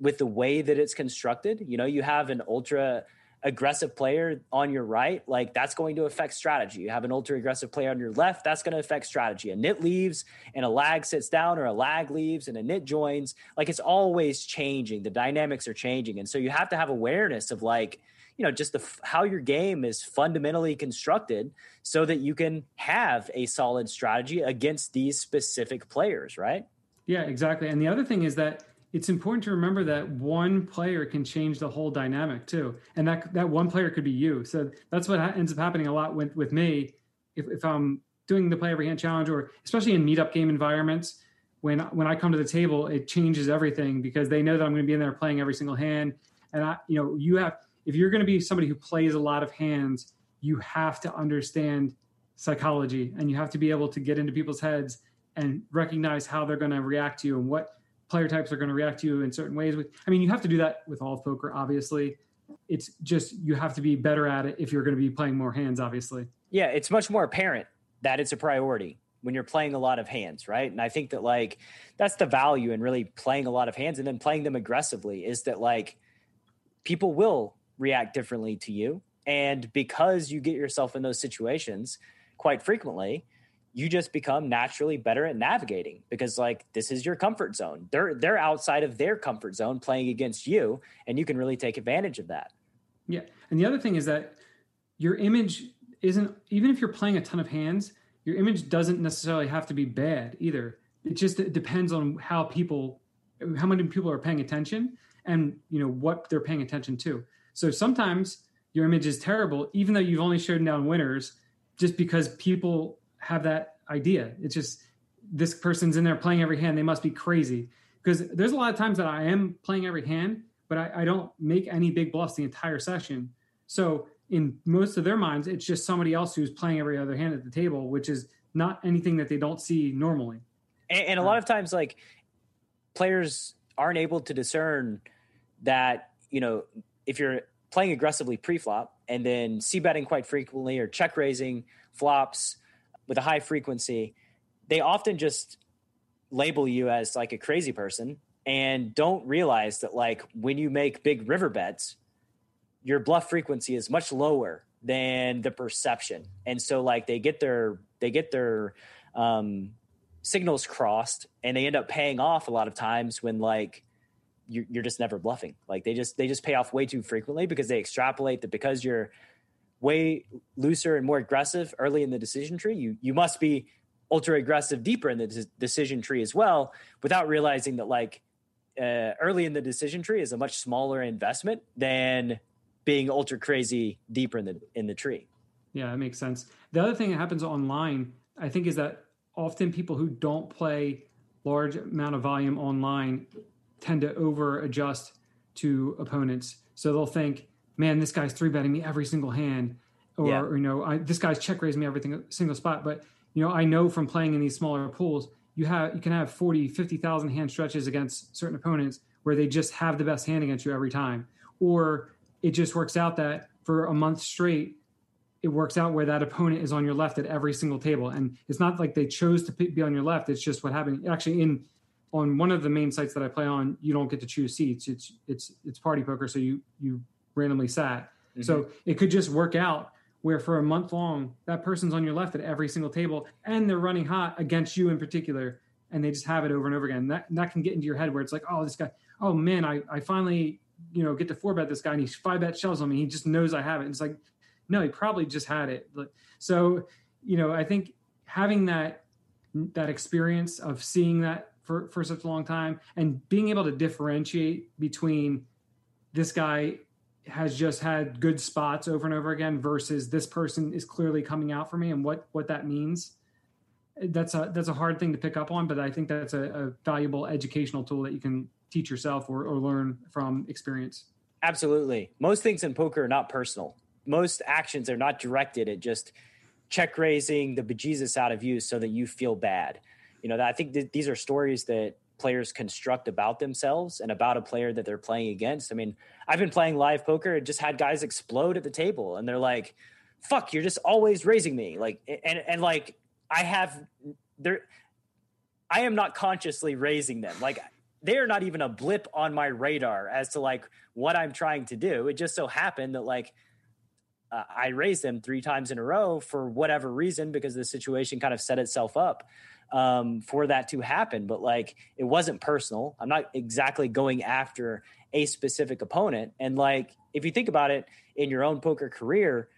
with the way that it's constructed. You know, you have an ultra aggressive player on your right, like that's going to affect strategy. You have an ultra aggressive player on your left, that's going to affect strategy. A nit leaves and a lag sits down, or a lag leaves and a nit joins. Like it's always changing. The dynamics are changing. And so you have to have awareness of like, you know, just the how your game is fundamentally constructed so that you can have a solid strategy against these specific players, right? Yeah, exactly. And the other thing is that it's important to remember that one player can change the whole dynamic too, and that that one player could be you. So that's what ends up happening a lot with with me. If, if I'm doing the play every hand challenge, or especially in meetup game environments, when when I come to the table, it changes everything because they know that I'm going to be in there playing every single hand, and I, you know, you have if you're going to be somebody who plays a lot of hands, you have to understand psychology, and you have to be able to get into people's heads and recognize how they're going to react to you and what player types are going to react to you in certain ways. I mean, you have to do that with all of poker, obviously. It's just you have to be better at it if you're going to be playing more hands, obviously. Yeah, it's much more apparent that it's a priority when you're playing a lot of hands, right? And I think that like that's the value in really playing a lot of hands and then playing them aggressively is that like people will react differently to you. And because you get yourself in those situations quite frequently, you just become naturally better at navigating because like this is your comfort zone. They're they're outside of their comfort zone playing against you and you can really take advantage of that. Yeah. And the other thing is that your image isn't even if you're playing a ton of hands, your image doesn't necessarily have to be bad either. It just it depends on how people how many people are paying attention and you know what they're paying attention to. So sometimes your image is terrible even though you've only shown down winners just because people have that idea. It's just this person's in there playing every hand. They must be crazy. Because there's a lot of times that I am playing every hand, but I, I don't make any big bluffs the entire session. So in most of their minds, it's just somebody else who's playing every other hand at the table, which is not anything that they don't see normally. And, and a lot of times, like players aren't able to discern that, you know, if you're playing aggressively pre-flop and then c betting quite frequently or check raising flops with a high frequency, they often just label you as like a crazy person and don't realize that like when you make big river bets, your bluff frequency is much lower than the perception. And so like they get their they get their um, signals crossed and they end up paying off a lot of times when like you're, you're just never bluffing. Like they just they just pay off way too frequently because they extrapolate that because you're way looser and more aggressive early in the decision tree, you you must be ultra aggressive deeper in the decision tree as well, without realizing that like uh, early in the decision tree is a much smaller investment than being ultra crazy deeper in the in the tree. Yeah, that makes sense. The other thing that happens online, I think, is that often people who don't play large amount of volume online tend to over adjust to opponents. So they'll think, man, this guy's three betting me every single hand, or, yeah. or you know, I, this guy's check raising me every single spot. But you know, I know from playing in these smaller pools, you have you can have 40, 50,000 hand stretches against certain opponents where they just have the best hand against you every time, or it just works out that for a month straight, it works out where that opponent is on your left at every single table, and it's not like they chose to be on your left. It's just what happened. Actually, in on one of the main sites that I play on, you don't get to choose seats. It's it's it's party poker, so you you randomly sat. Mm-hmm. So it could just work out where for a month long that person's on your left at every single table and they're running hot against you in particular and they just have it over and over again. And that that can get into your head where it's like, oh, this guy, oh man, I, I finally, you know, get to four bet this guy and he's five bet shells on me. He just knows I have it. And it's like, no, he probably just had it. So, you know, I think having that that experience of seeing that for, for such a long time and being able to differentiate between this guy has just had good spots over and over again versus this person is clearly coming out for me and what what that means that's a that's a hard thing to pick up on, but I think that's a, a valuable educational tool that you can teach yourself or, or learn from experience. Absolutely. Most things in poker are not personal. Most actions are not directed at just check raising the bejesus out of you so that you feel bad. You know, I think th- these are stories that players construct about themselves and about a player that they're playing against. I mean, I've been playing live poker and just had guys explode at the table and they're like, fuck, you're just always raising me. Like, and, and like, I have there, I am not consciously raising them. Like, they are not even a blip on my radar as to like what I'm trying to do. It just so happened that like uh, I raised them three times in a row for whatever reason because the situation kind of set itself up um, for that to happen. But like it wasn't personal. I'm not exactly going after a specific opponent. And like if you think about it in your own poker career,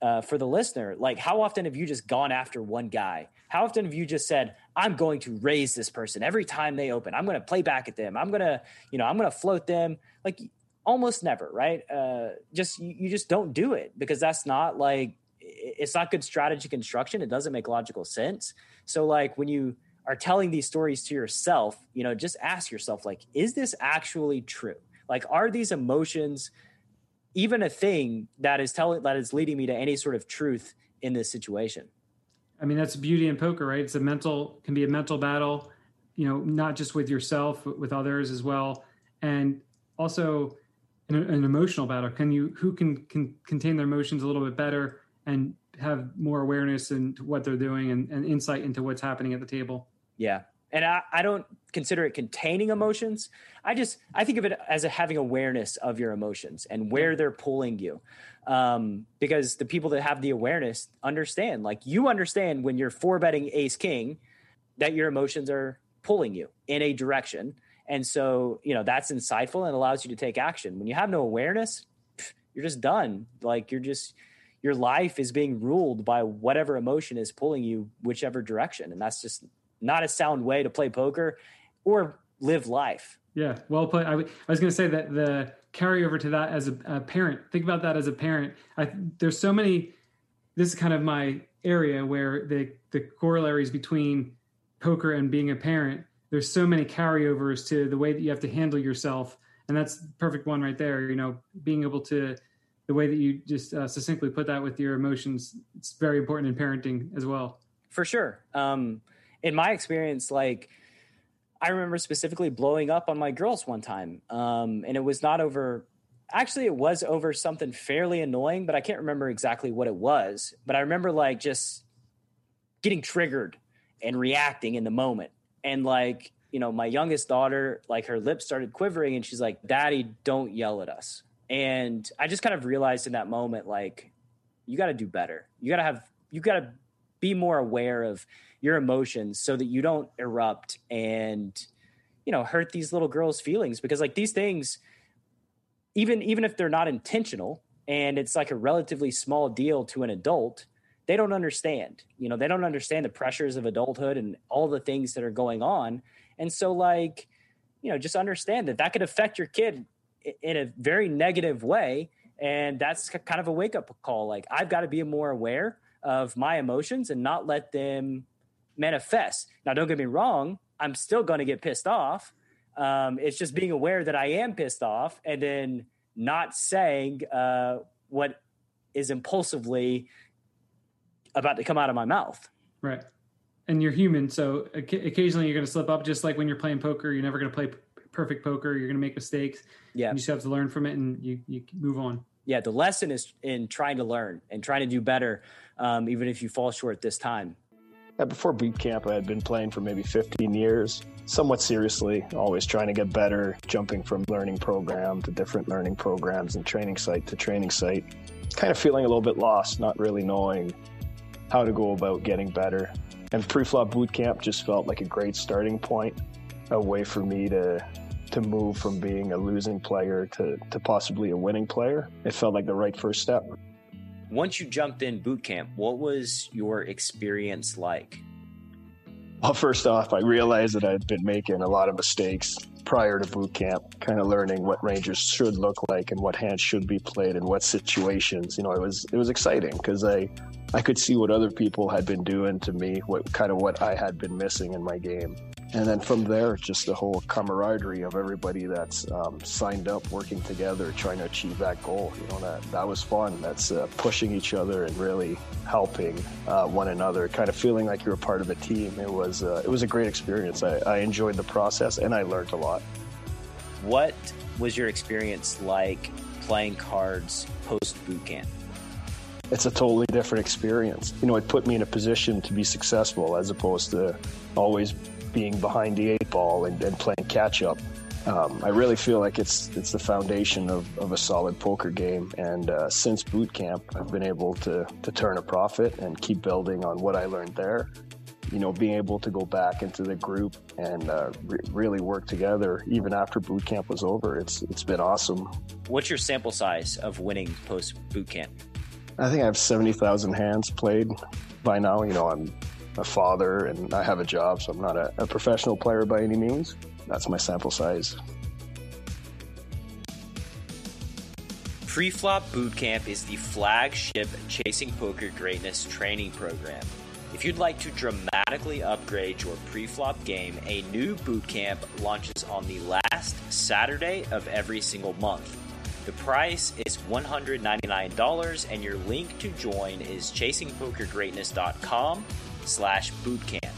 uh, for the listener, like how often have you just gone after one guy? How often have you just said, "I'm going to raise this person every time they open. I'm going to play back at them. I'm going to, you know, I'm going to float them." Like almost never, right? Uh, just you, you just don't do it because that's not like it's not good strategy construction. It doesn't make logical sense. So like when you are telling these stories to yourself, you know, just ask yourself like, is this actually true? Like, are these emotions? even a thing that is telling that is leading me to any sort of truth in this situation. I mean, that's beauty in poker, right? It's a mental can be a mental battle, you know, not just with yourself, but with others as well, and also an, an emotional battle. Can you who can can contain their emotions a little bit better and have more awareness into what they're doing and, and insight into what's happening at the table? Yeah, and I, I, don't consider it containing emotions. I just i think of it as a, having awareness of your emotions and where they're pulling you. Um, because the people that have the awareness understand like you understand when you're four betting ace king that your emotions are pulling you in a direction. And so you know that's insightful and allows you to take action. When you have no awareness you're just done. Like you're just your life is being ruled by whatever emotion is pulling you whichever direction and that's just not a sound way to play poker or live life. Yeah, well put. I, w- I was going to say that the carryover to that as a, a, parent, think about that as a parent. I, there's so many. This is kind of my area where the the corollaries between poker and being a parent. There's so many carryovers to the way that you have to handle yourself, and that's perfect one right there. You know, being able to the way that you just uh, succinctly put that with your emotions. It's very important in parenting as well. For sure. Um, in my experience, like I remember specifically blowing up on my girls one time, um, and it was not over. Actually, it was over something fairly annoying, but I can't remember exactly what it was. But I remember like just getting triggered and reacting in the moment, and like you know, my youngest daughter, like her lips started quivering, and she's like, "Daddy, don't yell at us." And I just kind of realized in that moment, like, you got to do better. You got to have, you got to be more aware of your emotions so that you don't erupt and you know hurt these little girls feelings. Because like these things even even if they're not intentional and it's like a relatively small deal to an adult they don't understand. You know they don't understand the pressures of adulthood and all the things that are going on. And so like you know just understand that that could affect your kid in a very negative way and that's kind of a wake up call like i've got to be more aware of my emotions and not let them manifest. Now, don't get me wrong, I'm still going to get pissed off. Um, it's just being aware that I am pissed off and then not saying uh, what is impulsively about to come out of my mouth. Right. And you're human. So occasionally you're going to slip up, just like when you're playing poker. You're never going to play perfect poker. You're going to make mistakes. Yeah. You just have to learn from it and you, you move on. Yeah. The lesson is in trying to learn and trying to do better, um, even if you fall short this time. Before boot camp, I had been playing for maybe 15 years, somewhat seriously, always trying to get better, jumping from learning program to different learning programs and training site to training site. Kind of feeling a little bit lost, not really knowing how to go about getting better. And pre-flop boot camp just felt like a great starting point, a way for me to to move from being a losing player to, to possibly a winning player. It felt like the right first step once you jumped in boot camp, what was your experience like? Well, first off, I realized that I'd been making a lot of mistakes prior to boot camp, kind of learning what Rangers should look like and what hands should be played and what situations. You know, it was it was exciting because I I could see what other people had been doing to me, what kind of what I had been missing in my game. And then from there, just the whole camaraderie of everybody that's um, signed up, working together, trying to achieve that goal. You know, that, that was fun. That's uh, pushing each other and really helping uh, one another, kind of feeling like you're a part of a team. It was, uh, it was a great experience. I, I enjoyed the process and I learned a lot. What was your experience like playing cards post boot camp? It's a totally different experience. You know, it put me in a position to be successful as opposed to always being behind the eight ball and, and playing catch up. Um, I really feel like it's it's the foundation of, of a solid poker game. And uh, since boot camp, I've been able to to turn a profit and keep building on what I learned there. You know, being able to go back into the group and uh, re- really work together even after boot camp was over. It's it's been awesome. What's your sample size of winning post boot camp? I think I have seventy thousand hands played by now. You know, I'm a father and I have a job, so I'm not a, a professional player by any means. That's my sample size. Preflop Bootcamp is the flagship Chasing Poker Greatness training program. If you'd like to dramatically upgrade your preflop game, a new bootcamp launches on the last Saturday of every single month. The price is $199 and your link to join is chasingpokergreatness.com slash bootcamp.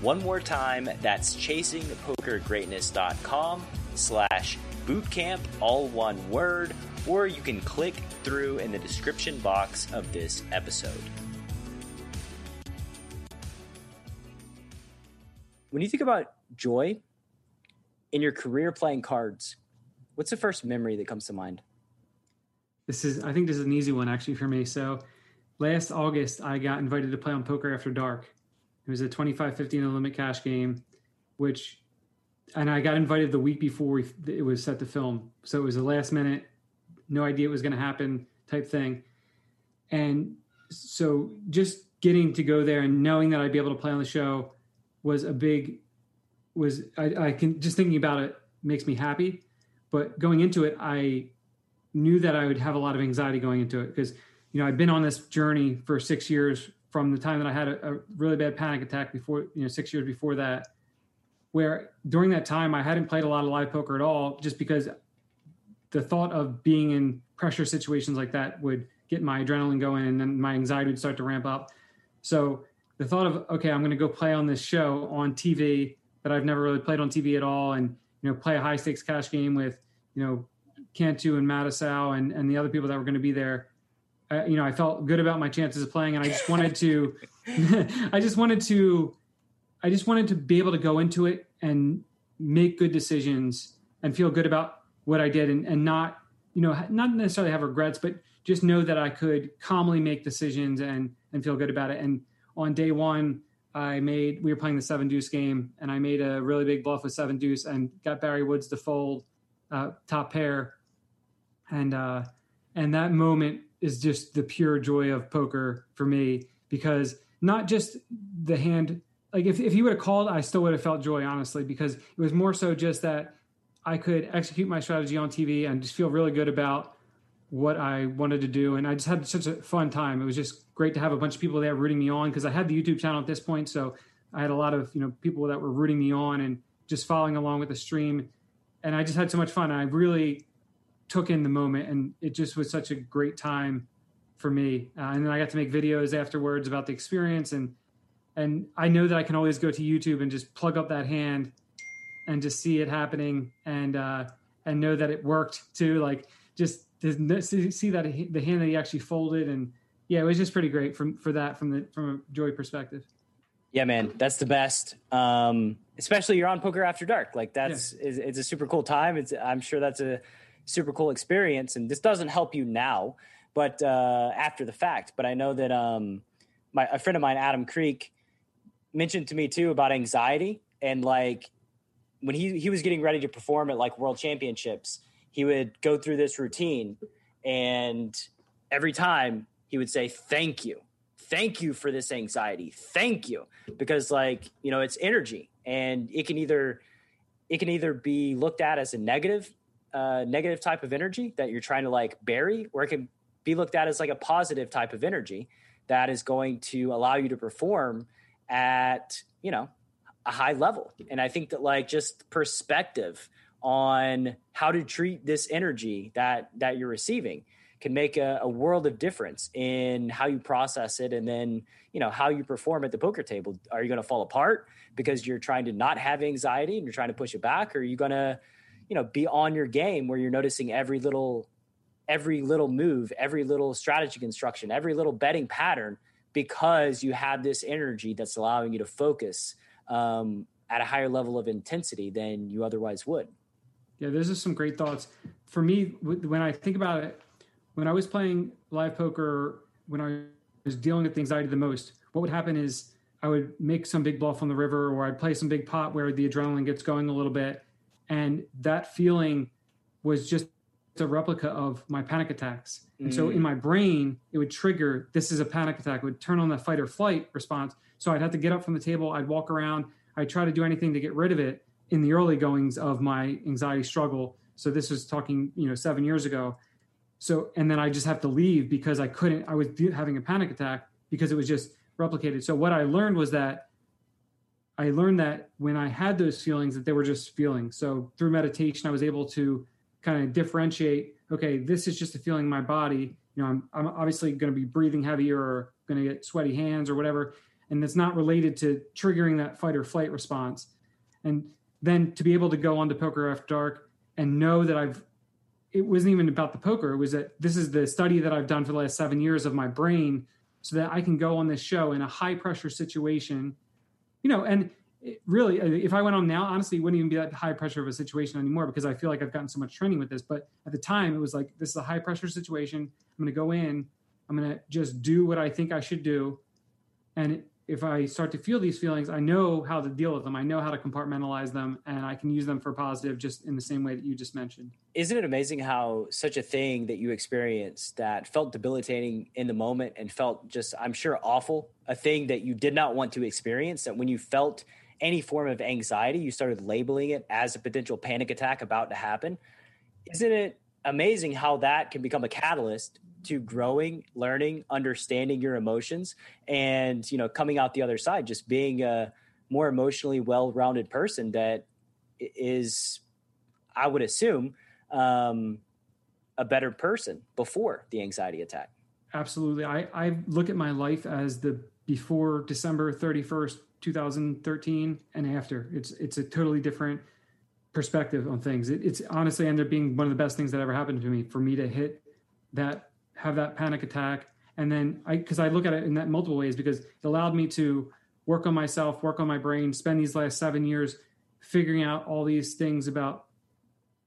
One more time, that's chasingpokergreatness.com slash bootcamp, all one word, or you can click through in the description box of this episode. When you think about joy in your career playing cards, what's the first memory that comes to mind? This is, I think this is an easy one actually for me. So last August, I got invited to play on Poker After Dark. It was a 25 50 in a limit cash game, which, and I got invited the week before we, it was set to film. So it was a last minute, no idea it was going to happen type thing. And so just getting to go there and knowing that I'd be able to play on the show was a big, was, I, I can, just thinking about it makes me happy. But going into it, I knew that I would have a lot of anxiety going into it because you know, I've been on this journey for six years from the time that I had a, a, really bad panic attack before, you know, six years before that, where during that time I hadn't played a lot of live poker at all, just because the thought of being in pressure situations like that would get my adrenaline going and then my anxiety would start to ramp up. So the thought of, okay, I'm going to go play on this show on TV that I've never really played on TV at all and, you know, play a high stakes cash game with, you know, Cantu and Matusow and, and the other people that were going to be there uh, you know, I felt good about my chances of playing, and I just wanted to, I just wanted to, I just wanted to be able to go into it and make good decisions and feel good about what I did, and, and not, you know, not necessarily have regrets, but just know that I could calmly make decisions and and feel good about it. And on day one, I made we were playing the seven deuce game, and I made a really big bluff with seven deuce and got Barry Woods to fold uh, top pair, and uh, and that moment is just the pure joy of poker for me because not just the hand like if, if he would have called i still would have felt joy honestly because it was more so just that i could execute my strategy on tv and just feel really good about what i wanted to do. And i just had such a fun time. It was just great to have a bunch of people there rooting me on because i had the youtube channel at this point so i had a lot of you know people that were rooting me on and just following along with the stream. And i just had so much fun. I really took in the moment, and it just was such a great time for me. Uh, and then I got to make videos afterwards about the experience, and and I know that I can always go to YouTube and just plug up that hand and just see it happening, and uh, and know that it worked too. Like just to see that the hand that he actually folded, and yeah, it was just pretty great from for that from the from a joy perspective. Yeah, man, that's the best. Um, especially you're on Poker After Dark. Like that's yeah. it's, it's a super cool time. It's I'm sure that's a super cool experience. And this doesn't help you now, but uh, after the fact. But I know that um, my a friend of mine, Adam Creek, mentioned to me too about anxiety and like when he he was getting ready to perform at like World Championships, he would go through this routine, and every time he would say, "Thank you." Thank you for this anxiety. Thank you. Because, like, you know, it's energy and it can either it can either be looked at as a negative, negative type of energy that you're trying to like bury, or it can be looked at as like a positive type of energy that is going to allow you to perform at you know a high level. And I think that like just perspective on how to treat this energy that that you're receiving can make a, a, world of difference in how you process it and then you know how you perform at the poker table are you going to fall apart because you're trying to not have anxiety and you're trying to push it back or are you going to you know be on your game where you're noticing every little every little move every little strategy construction every little betting pattern because you have this energy that's allowing you to focus um, at a higher level of intensity than you otherwise would yeah those are some great thoughts for me when i think about it when I was playing live poker, when I was dealing with anxiety the most, what would happen is I would make some big bluff on the river or I'd play some big pot where the adrenaline gets going a little bit. And that feeling was just a replica of my panic attacks. And so in mm. my brain, it would trigger this is a panic attack, it would turn on the fight or flight response. So I'd have to get up from the table, I'd walk around, I'd try to do anything to get rid of it in the early goings of my anxiety struggle. So this was talking, you know, seven years ago. So, and then I just have to leave because I couldn't, I was having a panic attack because it was just replicated. So, what I learned was that I learned that when I had those feelings, that they were just feelings. So, through meditation, I was able to kind of differentiate okay, this is just a feeling in my body. You know, I'm, I'm obviously going to be breathing heavier or going to get sweaty hands or whatever. And it's not related to triggering that fight or flight response. And then to be able to go on to Poker After Dark and know that I've it wasn't even about the poker. It was that this is the study that I've done for the last seven years of my brain so that I can go on this show in a high pressure situation, you know, and really, if I went on now, honestly, it wouldn't even be that high pressure of a situation anymore because I feel like I've gotten so much training with this. But at the time, it was like, this is a high pressure situation. I'm going to go in, I'm going to just do what I think I should do. And if I start to feel these feelings, I know how to deal with them. I know how to compartmentalize them and I can use them for positive just in the same way that you just mentioned. Isn't it amazing how such a thing that you experienced that felt debilitating in the moment and felt just, I'm sure, awful, a thing that you did not want to experience, that when you felt any form of anxiety, you started labeling it as a potential panic attack about to happen? Isn't it amazing how that can become a catalyst to growing, learning, understanding your emotions, and you know, coming out the other side, just being a more emotionally well-rounded person that is, I would assume, um, a better person before the anxiety attack. Absolutely, I I look at my life as the before December thirty first, two thousand thirteen, and after. It's it's a totally different perspective on things. It, it's honestly ended up being one of the best things that ever happened to me for me to hit that have that panic attack. And then I, because I look at it in that multiple ways, because it allowed me to work on myself, work on my brain, spend these last seven years figuring out all these things about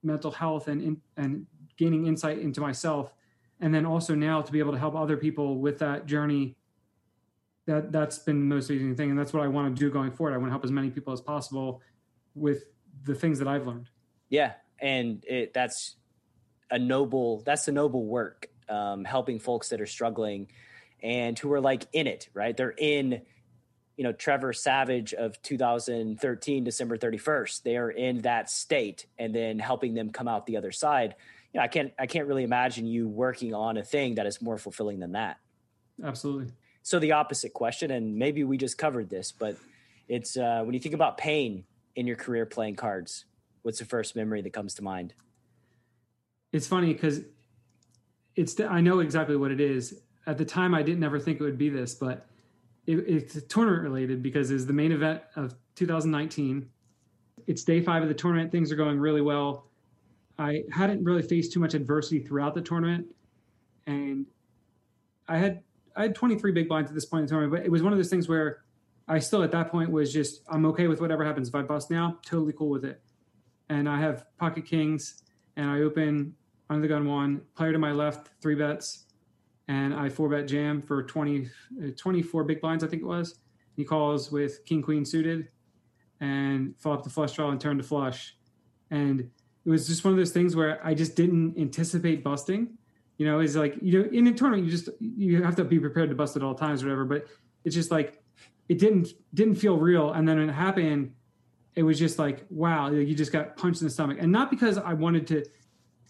mental health and and gaining insight into myself, and then also now to be able to help other people with that journey. That that's been the most amazing thing, and that's what I want to do going forward. I want to help as many people as possible with the things that I've learned. Yeah, and it, that's a noble that's a noble work um, helping folks that are struggling and who are like in it, right? They're in, you know, Trevor Savage of 2013, December 31st. They are in that state and then helping them come out the other side. You know, I can't, I can't really imagine you working on a thing that is more fulfilling than that. Absolutely. So the opposite question, and maybe we just covered this, but it's uh, when you think about pain in your career playing cards, what's the first memory that comes to mind? It's funny because it's I know exactly what it is. At the time, I didn't ever think it would be this, but it, it's tournament related because it's the main event of 2019. It's day five of the tournament. Things are going really well. I hadn't really faced too much adversity throughout the tournament, and I had I had 23 big blinds at this point in the tournament. But it was one of those things where I still at that point was just I'm okay with whatever happens. If I bust now, totally cool with it. And I have pocket kings, and I open under the gun one, player to my left, three bets, and I four bet jam for 20, uh, 24 big blinds, I think it was. He calls with king queen suited and flop the flush draw and turn to flush. And it was just one of those things where I just didn't anticipate busting. You know, it's like, you know, in a tournament, you just, you have to be prepared to bust at all times or whatever. But it's just like, it didn't, didn't feel real. And then when it happened, it was just like wow you just got punched in the stomach and not because i wanted to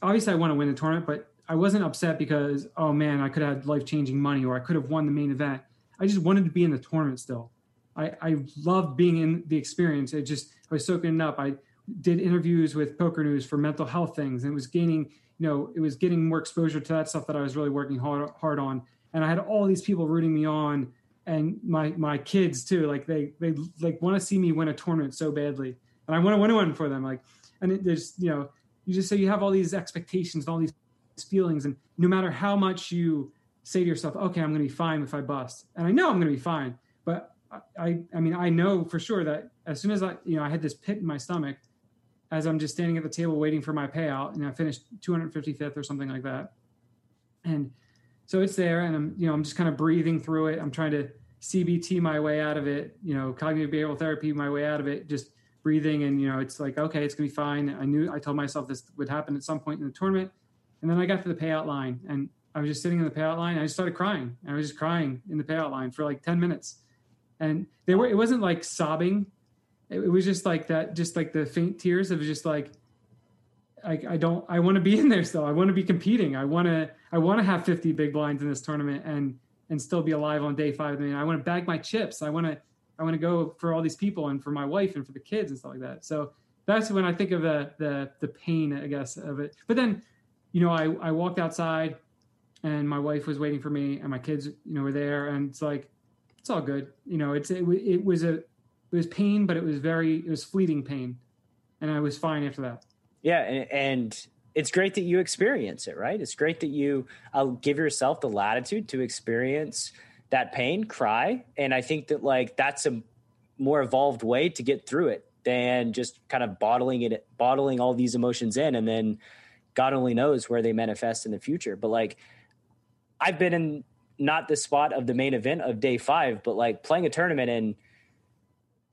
obviously i want to win the tournament but i wasn't upset because oh man i could have had life-changing money or i could have won the main event. I just wanted to be in the tournament still. I i loved being in the experience. It just i was soaking it up. I did interviews with poker news for mental health things and it was gaining you know it was getting more exposure to that stuff that i was really working hard hard on. And i had all these people rooting me on and my my kids too. Like they they like want to see me win a tournament so badly. And i want to win one for them. Like and it, there's you know you just say you have all these expectations and all these feelings and no matter how much you say to yourself okay i'm going to be fine if i bust and i know i'm going to be fine but i i mean i know for sure that as soon as i you know i had this pit in my stomach as i'm just standing at the table waiting for my payout and i finished 255th or something like that. And so it's there and i'm you know i'm just kind of breathing through it. I'm trying to cbt my way out of it you know cognitive behavioral therapy my way out of it just breathing and you know it's like okay it's gonna be fine i knew i told myself this would happen at some point in the tournament and then i got to the payout line and i was just sitting in the payout line i just started crying And i was just crying in the payout line for like 10 minutes and they were it wasn't like sobbing it, it was just like that just like the faint tears was just like I, I don't I want to be in there still. I want to be competing. I want to I want to have 50 big blinds in this tournament and and still be alive on day five. I mean, I want to bag my chips. I want to I want to go for all these people and for my wife and for the kids and stuff like that. So that's when I think of the the the pain, I guess, of it. But then, you know, I I walked outside and my wife was waiting for me and my kids, you know, were there and it's like it's all good. You know, it's it, it was a it was pain, but it was very it was fleeting pain, and I was fine after that. Yeah, and, and it's great that you experience it, right? It's great that you uh, give yourself the latitude to experience that pain, cry, and I think that like that's a more evolved way to get through it than just kind of bottling it, bottling all these emotions in, and then God only knows where they manifest in the future. But like, I've been in not the spot of the main event of day five, but like playing a tournament and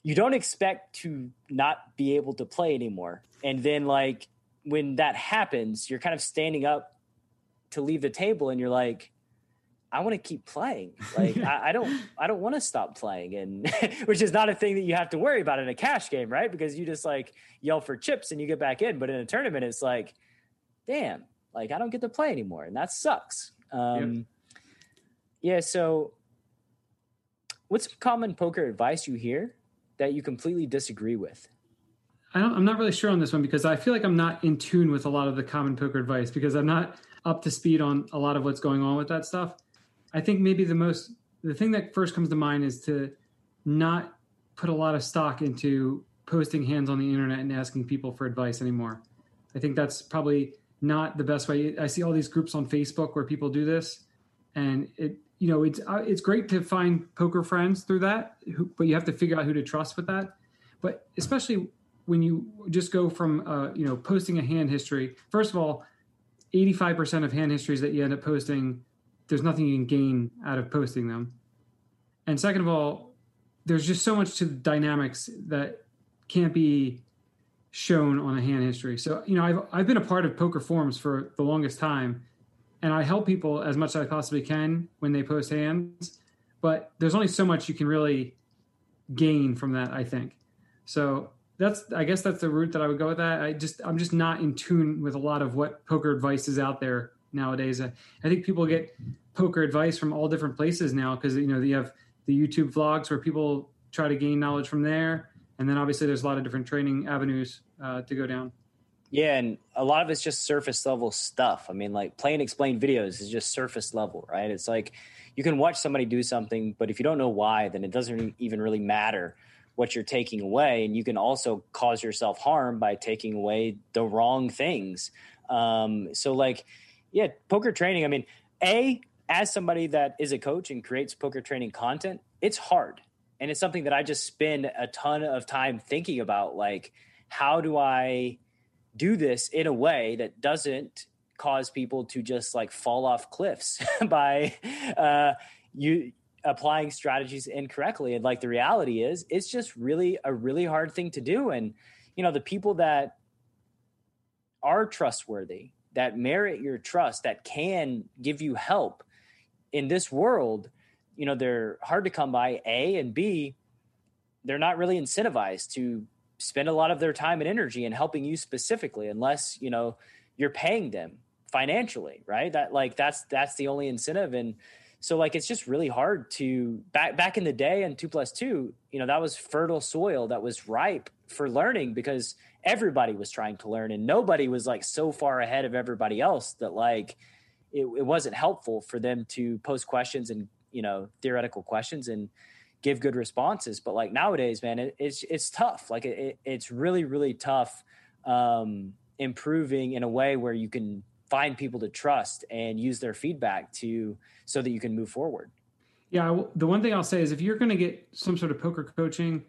you don't expect to not be able to play anymore. And then like when that happens, you're kind of standing up to leave the table and you're like, I want to keep playing. Like I, I, don't I don't want to stop playing. And which is not a thing that you have to worry about in a cash game, right? Because you just like yell for chips and you get back in. But in a tournament, it's like, damn, like I don't get to play anymore. And that sucks. Um yep. yeah, so what's common poker advice you hear that you completely disagree with? I don't, I'm not really sure on this one because I feel like I'm not in tune with a lot of the common poker advice because I'm not up to speed on a lot of what's going on with that stuff. I think maybe the most the thing that first comes to mind is to not put a lot of stock into posting hands on the internet and asking people for advice anymore. I think that's probably not the best way. I see all these groups on Facebook where people do this, and it you know it's uh, it's great to find poker friends through that, but you have to figure out who to trust with that. But especially when you just go from uh, you know posting a hand history first of all 85% of hand histories that you end up posting there's nothing you can gain out of posting them. And second of all there's just so much to the dynamics that can't be shown on a hand history. So you know i've, I've been a part of poker forums for the longest time and i help people as much as i possibly can when they post hands but there's only so much you can really gain from that i think. So that's I guess that's the route that I would go with that. I just I'm just not in tune with a lot of what poker advice is out there nowadays. I, I think people get poker advice from all different places now because you know you have the YouTube vlogs where people try to gain knowledge from there, and then obviously there's a lot of different training avenues uh, to go down. Yeah, and a lot of it's just surface level stuff. I mean, like plain explained videos is just surface level, right? It's like you can watch somebody do something, but if you don't know why, then it doesn't even really matter what you're taking away and you can also cause yourself harm by taking away the wrong things um, so like yeah poker training i mean a as somebody that is a coach and creates poker training content it's hard and it's something that i just spend a ton of time thinking about like how do i do this in a way that doesn't cause people to just like fall off cliffs by uh, you applying strategies incorrectly. And like the reality is, it's just really a really hard thing to do. And, you know, the people that are trustworthy, that merit your trust, that can give you help. In this world, you know, they're hard to come by, A, and B, they're not really incentivized to spend a lot of their time and energy in helping you specifically unless you know you're paying them financially right? That like that's that's the only incentive. And so like it's just really hard to back back in the day and two plus two you know that was fertile soil that was ripe for learning because everybody was trying to learn and nobody was like so far ahead of everybody else that like it, it wasn't helpful for them to post questions and you know theoretical questions and give good responses. But like nowadays man it, it's it's tough. Like it, it's really really tough um improving in a way where you can find people to trust and use their feedback to so that you can move forward. Yeah the one thing i'll say is if you're going to get some sort of poker coaching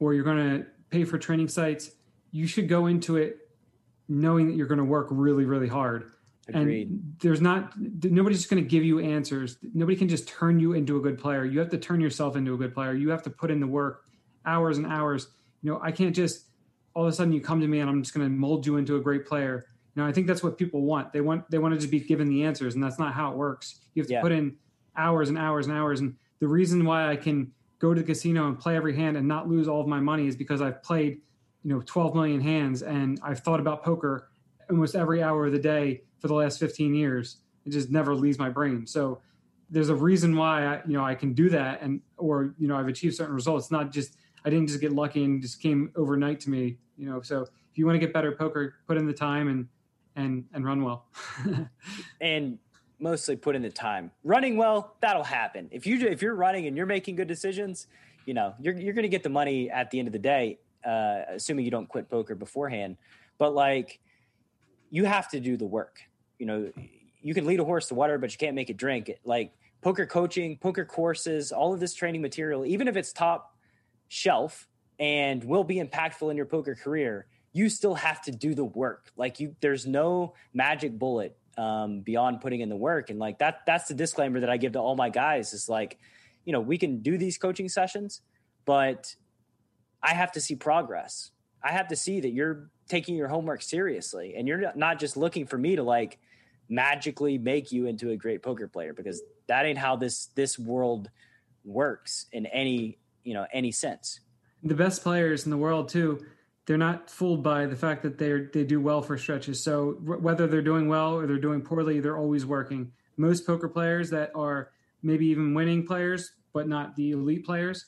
or you're going to pay for training sites you should go into it knowing that you're going to work really really hard. Agreed. and there's not nobody's just going to give you answers. Nobody can just turn you into a good player. You have to turn yourself into a good player. You have to put in the work hours and hours. You know i can't just all of a sudden you come to me and i'm just going to mold you into a great player you know i think that's what people want they want they want to just be given the answers and that's not how it works you have to Yeah. put in hours and hours and hours and the reason why i can go to the casino and play every hand and not lose all of my money is because i've played you know 12 million hands and i've thought about poker almost every hour of the day for the last 15 years it just never leaves my brain so there's a reason why I, you know I can do that and or you know I've achieved certain results. It's not just I didn't just get lucky and just came overnight to me. You know, so if you want to get better at poker, put in the time and and and run well. and mostly put in the time. Running well, that'll happen. If you if you're running and you're making good decisions, you know you're you're going to get the money at the end of the day, uh, assuming you don't quit poker beforehand. But like, you have to do the work. You know, you can lead a horse to water, but you can't make it drink. Like poker coaching, poker courses, all of this training material, even if it's top shelf and will be impactful in your poker career, you still have to do the work. Like you, there's no magic bullet um, beyond putting in the work. And like that, that's the disclaimer that I give to all my guys is like, you know, we can do these coaching sessions, but I have to see progress. I have to see that you're taking your homework seriously and you're not just looking for me to like magically make you into a great poker player because that ain't how this this world works in any you know any sense the best players in the world too they're not fooled by the fact that they they do well for stretches. So r- whether they're doing well or they're doing poorly they're always working. Most poker players that are maybe even winning players but not the elite players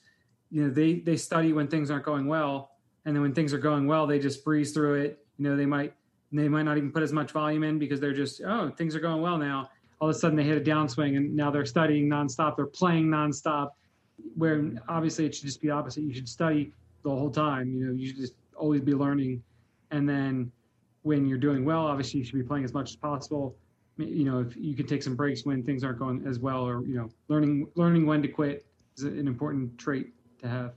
you know they they study when things aren't going well and then when things are going well they just breeze through it. You know they might they might not even put as much volume in because they're just oh things are going well now. All of a sudden they hit a downswing and now they're studying nonstop. They're playing nonstop. Where obviously it should just be opposite. You should study the whole time. You know you should just always be learning. And then when you're doing well obviously you should be playing as much as possible. You know if you can take some breaks when things aren't going as well or you know learning learning when to quit is an important trait to have.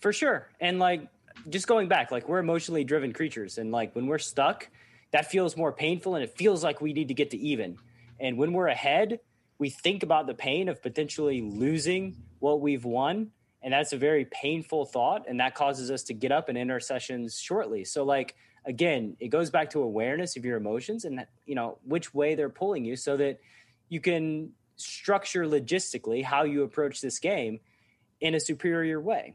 For sure. And like just going back like we're emotionally driven creatures. And like when we're stuck that feels more painful and it feels like we need to get to even. And when we're ahead we think about the pain of potentially losing what we've won and that's a very painful thought and that causes us to get up and end our sessions shortly. So like again it goes back to awareness of your emotions and you know which way they're pulling you so that you can structure logistically how you approach this game in a superior way.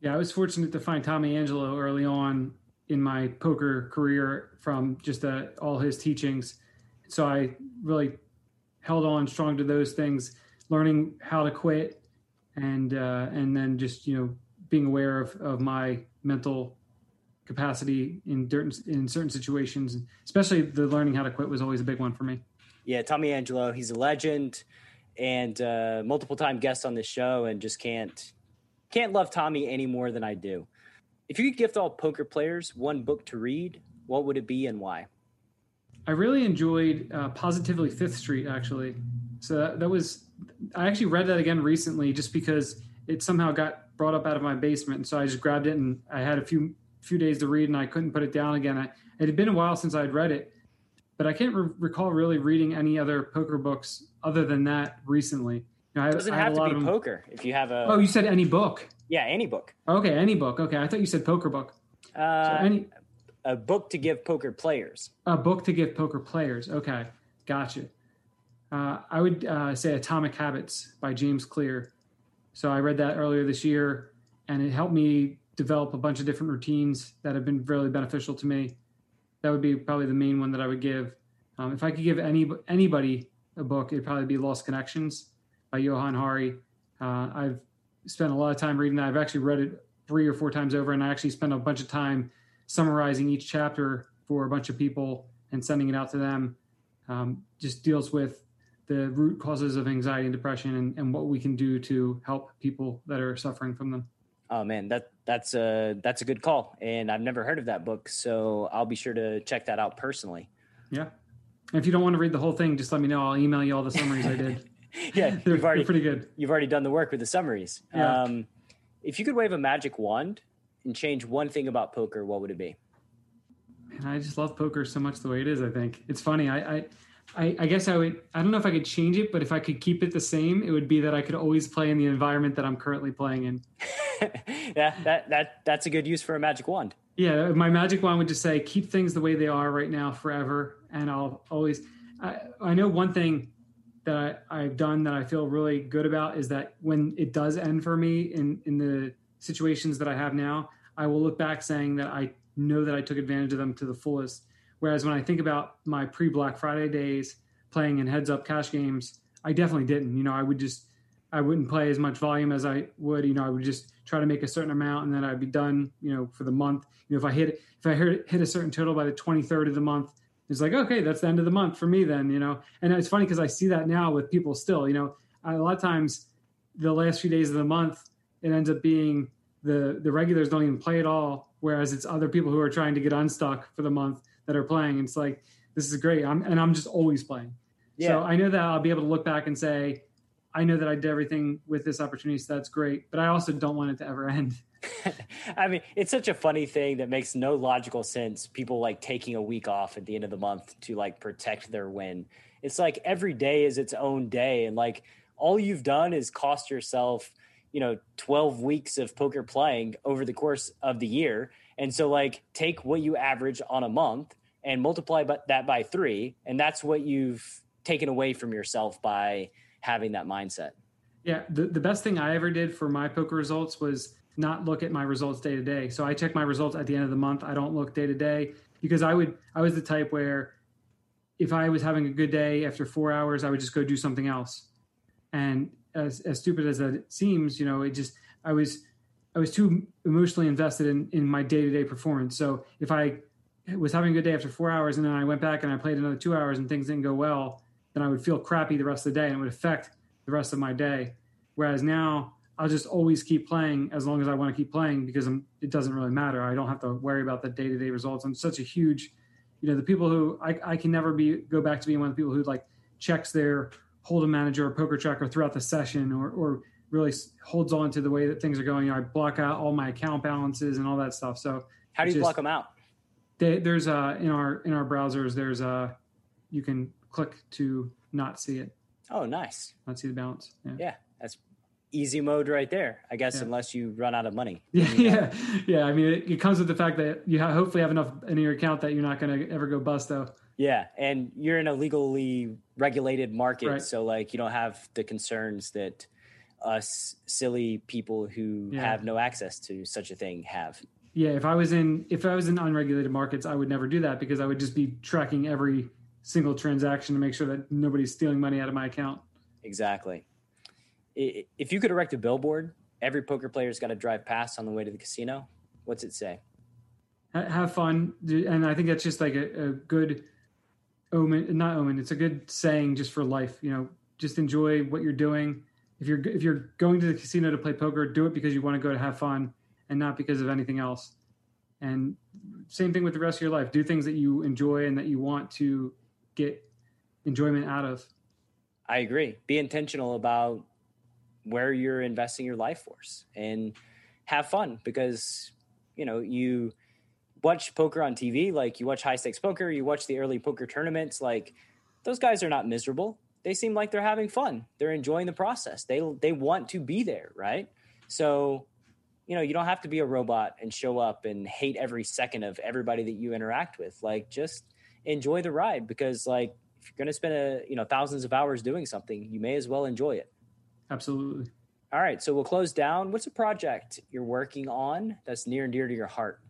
Yeah i was fortunate to find tommy angelo early on in my poker career from just uh, all his teachings. So i really held on strong to those things learning how to quit and uh, and then just you know being aware of, of my mental capacity in certain in certain situations especially the learning how to quit was always a big one for me. Yeah tommy angelo he's a legend and uh, multiple time guest on this show and just can't can't love tommy any more than i do. If you could gift all poker players one book to read what would it be and why? I really enjoyed uh, positively fifth street actually. So that, that was i actually read that again recently just because it somehow got brought up out of my basement. And so i just grabbed it and i had a few few days to read and i couldn't put it down again. I, it had been a while since i'd read it but i can't re- recall really reading any other poker books other than that recently. You know, I, it doesn't I have a to lot be of poker if you have a oh you said any book? Yeah any book. Okay any book. Okay i thought you said poker book. So uh, any a book to give poker players. A book to give poker players. Okay gotcha uh, i would uh, say atomic habits by james clear so i read that earlier this year and it helped me develop a bunch of different routines that have been really beneficial to me. That would be probably the main one that I would give. Um, if I could give any anybody a book, it'd probably be Lost Connections by Johann Hari. Uh, I've spent a lot of time reading that. I've actually read it three or four times over, and I actually spent a bunch of time summarizing each chapter for a bunch of people and sending it out to them. Um, just deals with the root causes of anxiety and depression and, and what we can do to help people that are suffering from them. Oh man, that that's a that's a good call, and I've never heard of that book, so I'll be sure to check that out personally. Yeah, and if you don't want to read the whole thing, just let me know. I'll email you all the summaries I did. yeah, they're, you've already pretty good. You've already done the work with the summaries. Yeah. Um, if you could wave a magic wand and change one thing about poker, what would it be? And I just love poker so much the way it is. I think it's funny. I, I I, I, guess I would. I don't know if I could change it, but if I could keep it the same, it would be that I could always play in the environment that I'm currently playing in. yeah, that that that's a good use for a magic wand. Yeah, my magic wand would just say keep things the way they are right now forever, and I'll always. I, I know one thing that I, I've done that I feel really good about is that when it does end for me in in the situations that I have now, I will look back saying that I know that I took advantage of them to the fullest Whereas when I think about my pre Black Friday days playing in heads up cash games, I definitely didn't. You know, I would just I wouldn't play as much volume as I would. You know, I would just try to make a certain amount and then I'd be done. You know, for the month. You know, if I hit if I hit hit a certain total by the twenty third of the month, it's like okay, that's the end of the month for me then. You know, and it's funny because I see that now with people still. You know, a lot of times the last few days of the month it ends up being the the regulars don't even play at all, whereas it's other people who are trying to get unstuck for the month that are playing. And It's like this is great. I'm and I'm just always playing. Yeah. So I know that I'll be able to look back and say, I know that I did everything with this opportunity, so that's great. But I also don't want it to ever end. I mean, it's such a funny thing that makes no logical sense. People like taking a week off at the end of the month to like protect their win. It's like every day is its own day, and like all you've done is cost yourself, you know, 12 weeks of poker playing over the course of the year. And so, like, take what you average on a month and multiply that by three, and that's what you've taken away from yourself by having that mindset. Yeah, the, the best thing I ever did for my poker results was not look at my results day to day. So I check my results at the end of the month. I don't look day to day because I would I was the type where if I was having a good day after four hours, I would just go do something else. And as as stupid as that seems, you know, it just I was I was too emotionally invested in in my day to day performance. So if I was having a good day after four hours and then I went back and I played another two hours and things didn't go well, then I would feel crappy the rest of the day and it would affect the rest of my day. Whereas now I'll just always keep playing as long as I want to keep playing because I'm, it doesn't really matter. I don't have to worry about the day to day results. I'm such a huge, you know, the people who I, I can never be go back to being one of the people who like checks their Hold'em Manager or poker tracker throughout the session or, or really holds on to the way that things are going. I block out all my account balances and all that stuff. So how do you just, block them out? They, there's a in our in our browsers. There's a you can click to not see it. Oh, nice. Not see the balance. Yeah, yeah that's easy mode right there. I guess yeah. unless you run out of money. Yeah, yeah, yeah. I mean, it, it, comes with the fact that you have, hopefully have enough in your account that you're not going to ever go bust though. Yeah, and you're in a legally regulated market, right. so like you don't have the concerns that us silly people who yeah. have no access to such a thing have. Yeah, if I was in if I was in unregulated markets, I would never do that because I would just be tracking every single transaction to make sure that nobody's stealing money out of my account. Exactly. If you could erect a billboard, every poker player's got to drive past on the way to the casino. What's it say? Have fun, and I think that's just like a, a good omen. Not omen. It's a good saying just for life. You know, just enjoy what you're doing if you're if you're going to the casino to play poker, do it because you want to go to have fun and not because of anything else. And same thing with the rest of your life. Do things that you enjoy and that you want to get enjoyment out of. I agree. Be intentional about where you're investing your life force and have fun because you know you watch poker on TV like you watch high stakes poker, you watch the early poker tournaments like those guys are not miserable they seem like they're having fun. They're enjoying the process. They they want to be there, right? So, you know, you don't have to be a robot and show up and hate every second of everybody that you interact with. Like just enjoy the ride because like if you're going to spend a, you know, thousands of hours doing something, you may as well enjoy it. Absolutely. All right, so we'll close down. What's a project you're working on that's near and dear to your heart?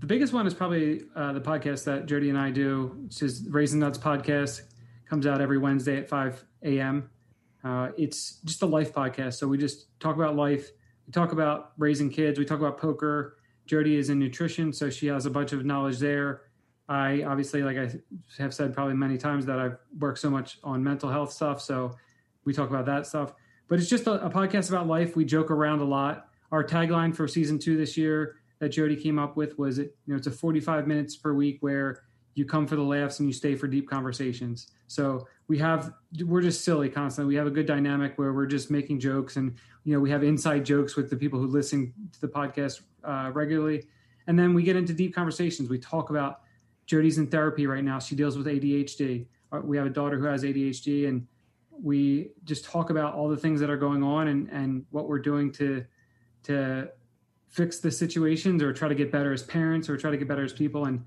The biggest one is probably uh, the podcast that Jody and I do, which is Raising Nuts podcast. Comes out every Wednesday at 5 a.m. Uh, it's just a life podcast. So we just talk about life. We talk about raising kids. We talk about poker. Jody is in nutrition, so she has a bunch of knowledge there. I obviously, like I have said probably many times, that I've worked so much on mental health stuff. So we talk about that stuff. But it's just a, a podcast about life. We joke around a lot. Our tagline for season two this year that Jody came up with was it, you know, it's a 45 minutes per week where you come for the laughs and you stay for deep conversations. So we have we're just silly constantly. We have a good dynamic where we're just making jokes and you know we have inside jokes with the people who listen to the podcast uh, regularly, and then we get into deep conversations. We talk about Jody's in therapy right now. She deals with ADHD. Uh, we have a daughter who has ADHD, and we just talk about all the things that are going on and and what we're doing to to fix the situations or try to get better as parents or try to get better as people and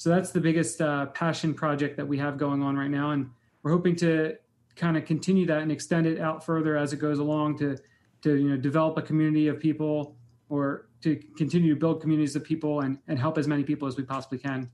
so that's the biggest uh, passion project that we have going on right now and we're hoping to kind of continue that and extend it out further as it goes along to to you know develop a community of people or to continue to build communities of people and, and help as many people as we possibly can.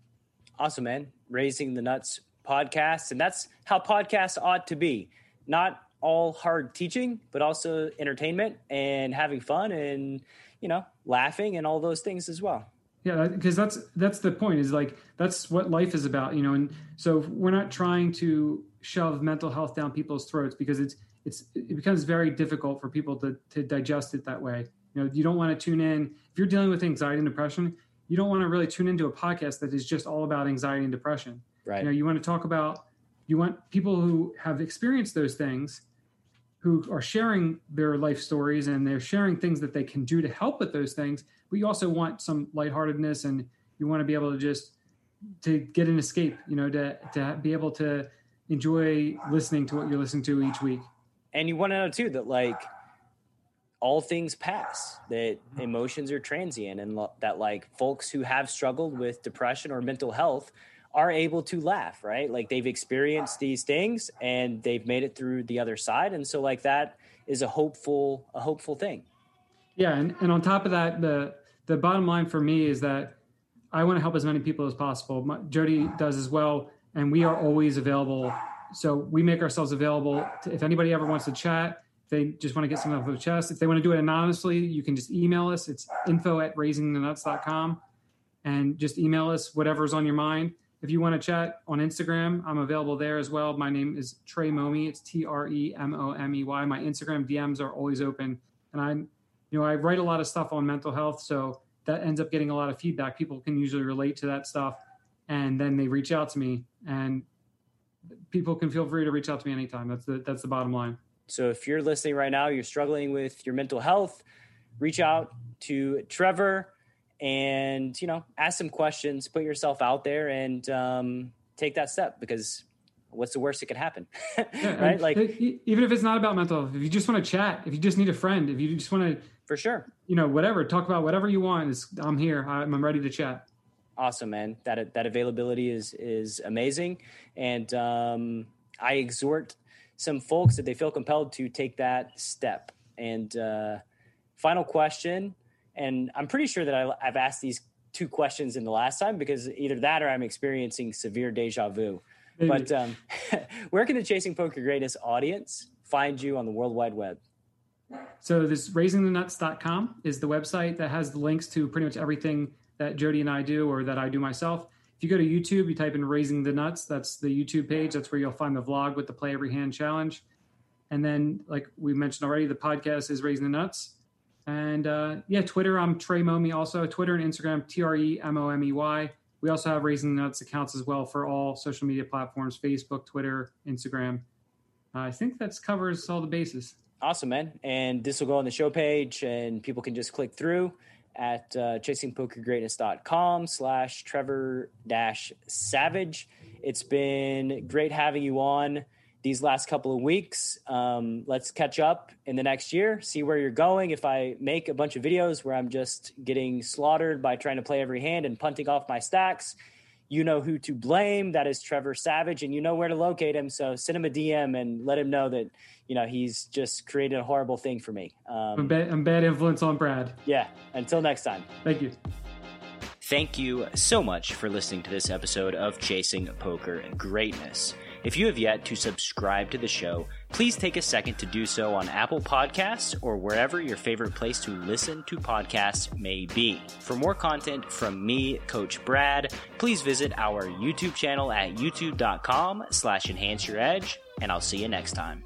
Awesome man. Raising the nuts podcast and that's how podcasts ought to be. Not all hard teaching but also entertainment and having fun and you know laughing and all those things as well yeah because that's that's the point is like that's what life is about you know and so we're not trying to shove mental health down people's throats because it's it's it becomes very difficult for people to to digest it that way. You know you don't want to tune in if you're dealing with anxiety and depression you don't want to really tune into a podcast that is just all about anxiety and depression. Right. You know you want to talk about you want people who have experienced those things who are sharing their life stories and they're sharing things that they can do to help with those things but you also want some lightheartedness and you want to be able to just to get an escape you know to to be able to enjoy listening to what you're listening to each week. And you want to know too that like all things pass that emotions are transient and lo- that like folks who have struggled with depression or mental health are able to laugh, right? Like they've experienced these things and they've made it through the other side. And so like that is a hopeful, a hopeful thing. Yeah. And, and on top of that, the, the bottom line for me is that I want to help as many people as possible. My, Jody does as well. And we are always available. So we make ourselves available to, if anybody ever wants to chat, if they just want to get something off of the chest. If they want to do it anonymously, you can just email us. It's info at raisingthenuts.com and just email us whatever's on your mind. If you want to chat on Instagram, I'm available there as well. My name is Trey Momey. It's T R E M O M E Y. My Instagram DMs are always open, and I'm, you know, I write a lot of stuff on mental health, so that ends up getting a lot of feedback. People can usually relate to that stuff, and then they reach out to me, and people can feel free to reach out to me anytime. That's the that's the bottom line. So if you're listening right now, you're struggling with your mental health, reach out to Trevor and you know ask some questions put yourself out there and um, take that step because what's the worst that could happen? Yeah, right? Like even if it's not about mental health if you just want to chat if you just need a friend if you just want to for sure. you know whatever talk about whatever you want is i'm here I'm, I'm ready to chat. Awesome man. That that availability is is amazing. And um, i exhort some folks that they feel compelled to take that step. And uh, final question and I'm pretty sure that I, I've asked these two questions in the last time because either that or I'm experiencing severe deja vu. Maybe. But um, where can the Chasing Poker Greatness audience find you on the World Wide Web? So this raisingthenuts.com is the website that has the links to pretty much everything that Jody and I do or that I do myself. If you go to YouTube, you type in Raising the Nuts, that's the YouTube page. That's where you'll find the vlog with the Play Every Hand Challenge. And then, like we mentioned already, the podcast is Raising the Nuts. And uh, yeah, Twitter, I'm Trey Momey also. Twitter and Instagram, T R E M O M E Y. We also have Raising Nuts accounts as well for all social media platforms Facebook, Twitter, Instagram. Uh, I think that covers all the bases. Awesome, man. And this will go on the show page, and people can just click through at uh, chasingpokergreatness.com slash Trevor dash Savage. It's been great having you on these last couple of weeks. Um, let's catch up in the next year, see where you're going. If I make a bunch of videos where I'm just getting slaughtered by trying to play every hand and punting off my stacks, you know who to blame. That is Trevor Savage, and you know where to locate him. So send him a DM and let him know that you know he's just created a horrible thing for me. Um, I'm, bad, I'm bad influence on Brad. Yeah. Until next time. Thank you. Thank you so much for listening to this episode of Chasing Poker Greatness. If you have yet to subscribe to the show, please take a second to do so on Apple Podcasts or wherever your favorite place to listen to podcasts may be. For more content from me, Coach Brad, please visit our YouTube channel at youtube.com slash enhance your edge, and I'll see you next time.